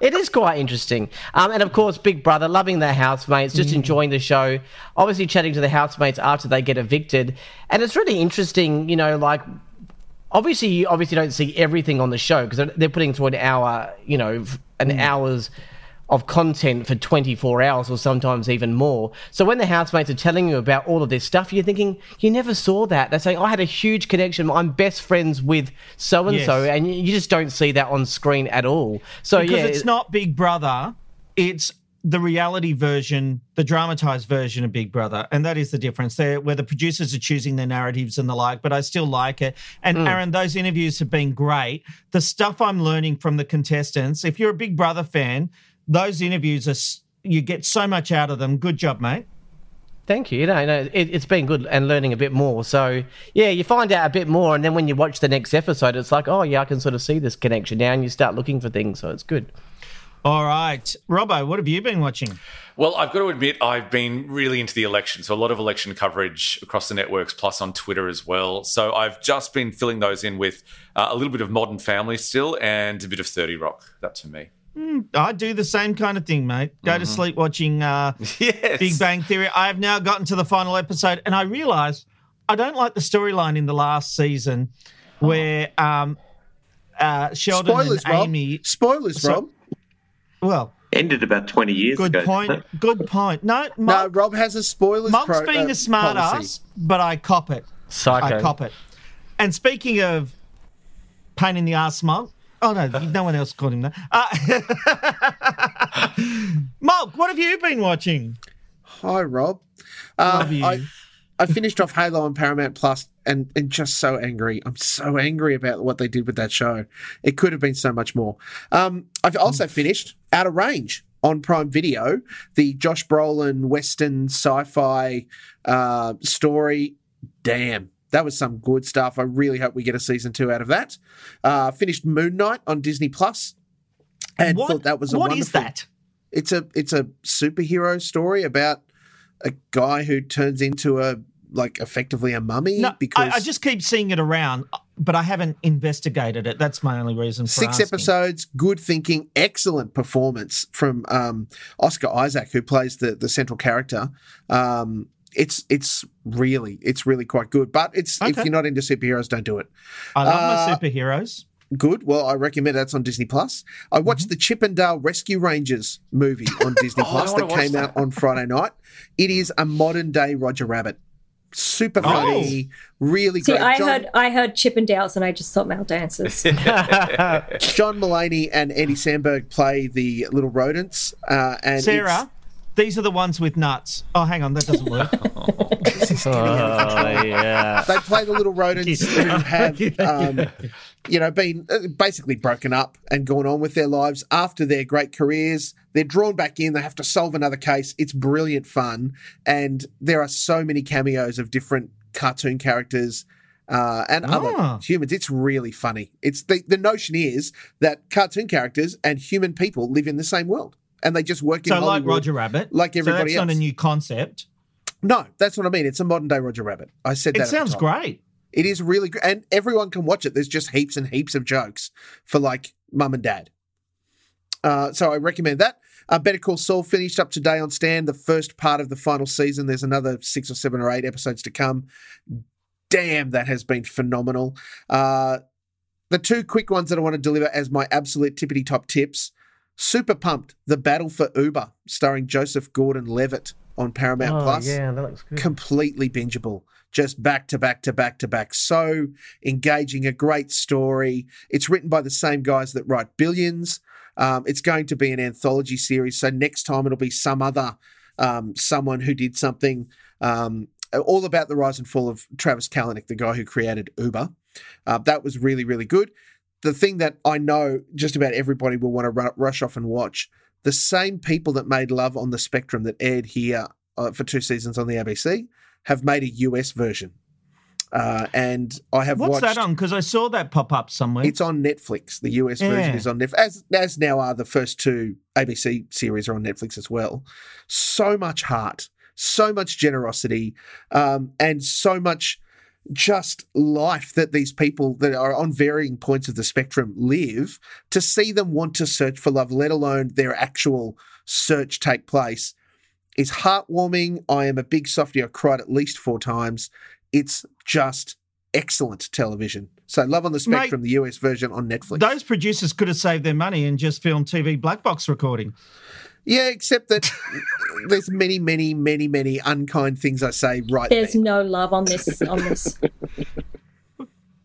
It is quite interesting. Um, and of course, Big Brother, loving their housemates, just enjoying the show, obviously chatting to the housemates after they get evicted. And it's really interesting, you know, like, obviously, you obviously don't see everything on the show because they're putting through an hour, you know, an hour's of content for 24 hours or sometimes even more. So when the housemates are telling you about all of this stuff, you're thinking, you never saw that. They're saying, I had a huge connection. I'm best friends with so and so. And you just don't see that on screen at all. So because yeah, it's not Big Brother, it's the reality version, the dramatized version of Big Brother, and that is the difference there, where the producers are choosing their narratives and the like. But I still like it. And hmm. Aaron, those interviews have been great. The stuff I'm learning from the contestants. If you're a Big Brother fan, those interviews are you get so much out of them. Good job, mate. Thank you. No, no, it, it's been good and learning a bit more. So, yeah, you find out a bit more, and then when you watch the next episode, it's like, oh, yeah, I can sort of see this connection now, and you start looking for things. So it's good. All right, Robbo, what have you been watching? Well, I've got to admit, I've been really into the election. So, a lot of election coverage across the networks, plus on Twitter as well. So, I've just been filling those in with uh, a little bit of Modern Family still and a bit of 30 Rock. That's for me. I do the same kind of thing, mate. Go to sleep watching uh, Yes. Big Bang Theory. I have now gotten to the final episode, and I realize I don't like the storyline in the last season where um, uh, Sheldon Spoilers, and Rob. Amy. Spoilers, So- Rob. Well, Ended about 20 years ago. good ago. point. Good point. No, No, Rob has a spoilers. Monk's pro- being uh, a smart policy. ass, but I cop it. Psycho. I cop it. And speaking of pain in the ass, Monk. Oh no, no one else called him that. Uh, Monk, what have you been watching? Hi, Rob. Uh, Love you. I, I finished off Halo on Paramount Plus and, and just so angry. I'm so angry about what they did with that show. It could have been so much more. Um, I've also finished Outer Range on Prime Video, the Josh Brolin Western sci fi uh, story. Damn. That was some good stuff. I really hope we get a season two out of that. Uh, finished Moon Knight on Disney Plus, and what, thought that was a what wonderful. is that? It's a it's a superhero story about a guy who turns into a like effectively a mummy No, because I, I just keep seeing it around, but I haven't investigated it. That's my only reason for six asking. episodes, good thinking, excellent performance from um, Oscar Isaac, who plays the the central character. Um, it's it's really it's really quite good. But it's if you're not into superheroes, don't do it. I love Uh, my superheroes. Good. Well, I recommend that's on Disney Plus. I watched the Chippendale Rescue Rangers movie on Disney Oh, Plus wanna that came that. out on Friday night. It is a modern day Roger Rabbit. Super funny, really See, great. I John, heard I heard Chippendales and I just thought male dancers. John Mulaney and Andy Samberg play the little rodents. Uh, and Sarah, these are the ones with nuts. Oh, hang on, that doesn't work. Oh yeah. they play the little rodents who have, um, you know, been uh, basically broken up and gone on with their lives after their great careers. They're drawn back in. They have to solve another case. It's brilliant fun, and there are so many cameos of different cartoon characters. Uh, and Ah. other humans. It's really funny. It's the, the notion is that cartoon characters and human people live in the same world, and they just work in so, like Roger Rabbit, like everybody so that's else. not a new concept. No, that's what I mean. It's a modern day Roger Rabbit. I said that. It sounds great. It is really good, and everyone can watch it. There's just heaps and heaps of jokes for like mum and dad. Uh, so I recommend that. Uh, Better Call Saul finished up today on Stan, the first part of the final season. There's another six or seven or eight episodes to come. Damn, that has been phenomenal. Uh, the two quick ones that I want to deliver as my absolute tippity top tips. Super pumped. The Battle for Uber, starring Joseph Gordon-Levitt on Paramount Oh, Plus. yeah, that looks good. completely bingeable. Just back to back to back to back. So engaging a great story. It's written by the same guys that write billions. Um, it's going to be an anthology series so next time it'll be some other um, someone who did something um, all about the rise and fall of travis kalanick the guy who created uber. Uh, that was really really good the thing that i know just about everybody will want to ru- rush off and watch the same people that made Love on the Spectrum that aired here uh, for two seasons on the ABC have made a US version. Uh, and I have What's watched. that on? Because I saw that pop up somewhere. It's on Netflix. The US version is on Netflix, as, as now are the first two ABC series are on Netflix as well. So much heart, so much generosity, um, and so much just life that these people that are on varying points of the spectrum live to see them want to search for love, let alone their actual search take place, is heartwarming. I am a big softie. I cried at least four times. It's just excellent television. So, Love on the Mate, Spectrum, the US version on Netflix. Those producers could have saved their money and just filmed TV black box recording. Yeah, except that there's many, many, many, many unkind things I say right There's there. no love on this on this.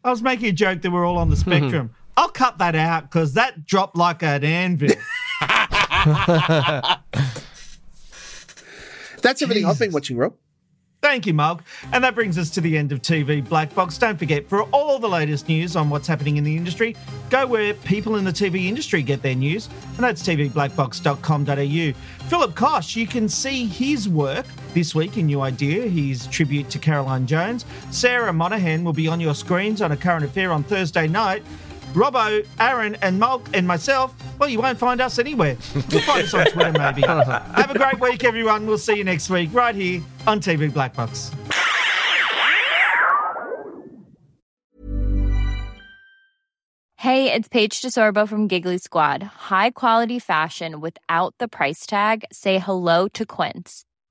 I was making a joke that we're all on the hmm. spectrum. I'll cut that out because that dropped like an anvil. That's everything I've been watching, Rob. Thank you, Mark. And that brings us to the end of TV Black Box. Don't forget, for all the latest news on what's happening in the industry, go where people in the TV industry get their news, and that's tvblackbox.com.au. Philip Kosh, you can see his work this week in New Idea, his tribute to Caroline Jones. Sarah Monahan will be on your screens on A Current Affair on Thursday night. Robbo, Aaron, and Mulk, and myself, well, you won't find us anywhere. You'll find us on Twitter, maybe. Have a great week, everyone. We'll see you next week, right here on TV Black Box. Hey, it's Paige DeSorbo from Giggly Squad. High quality fashion without the price tag. Say hello to Quince.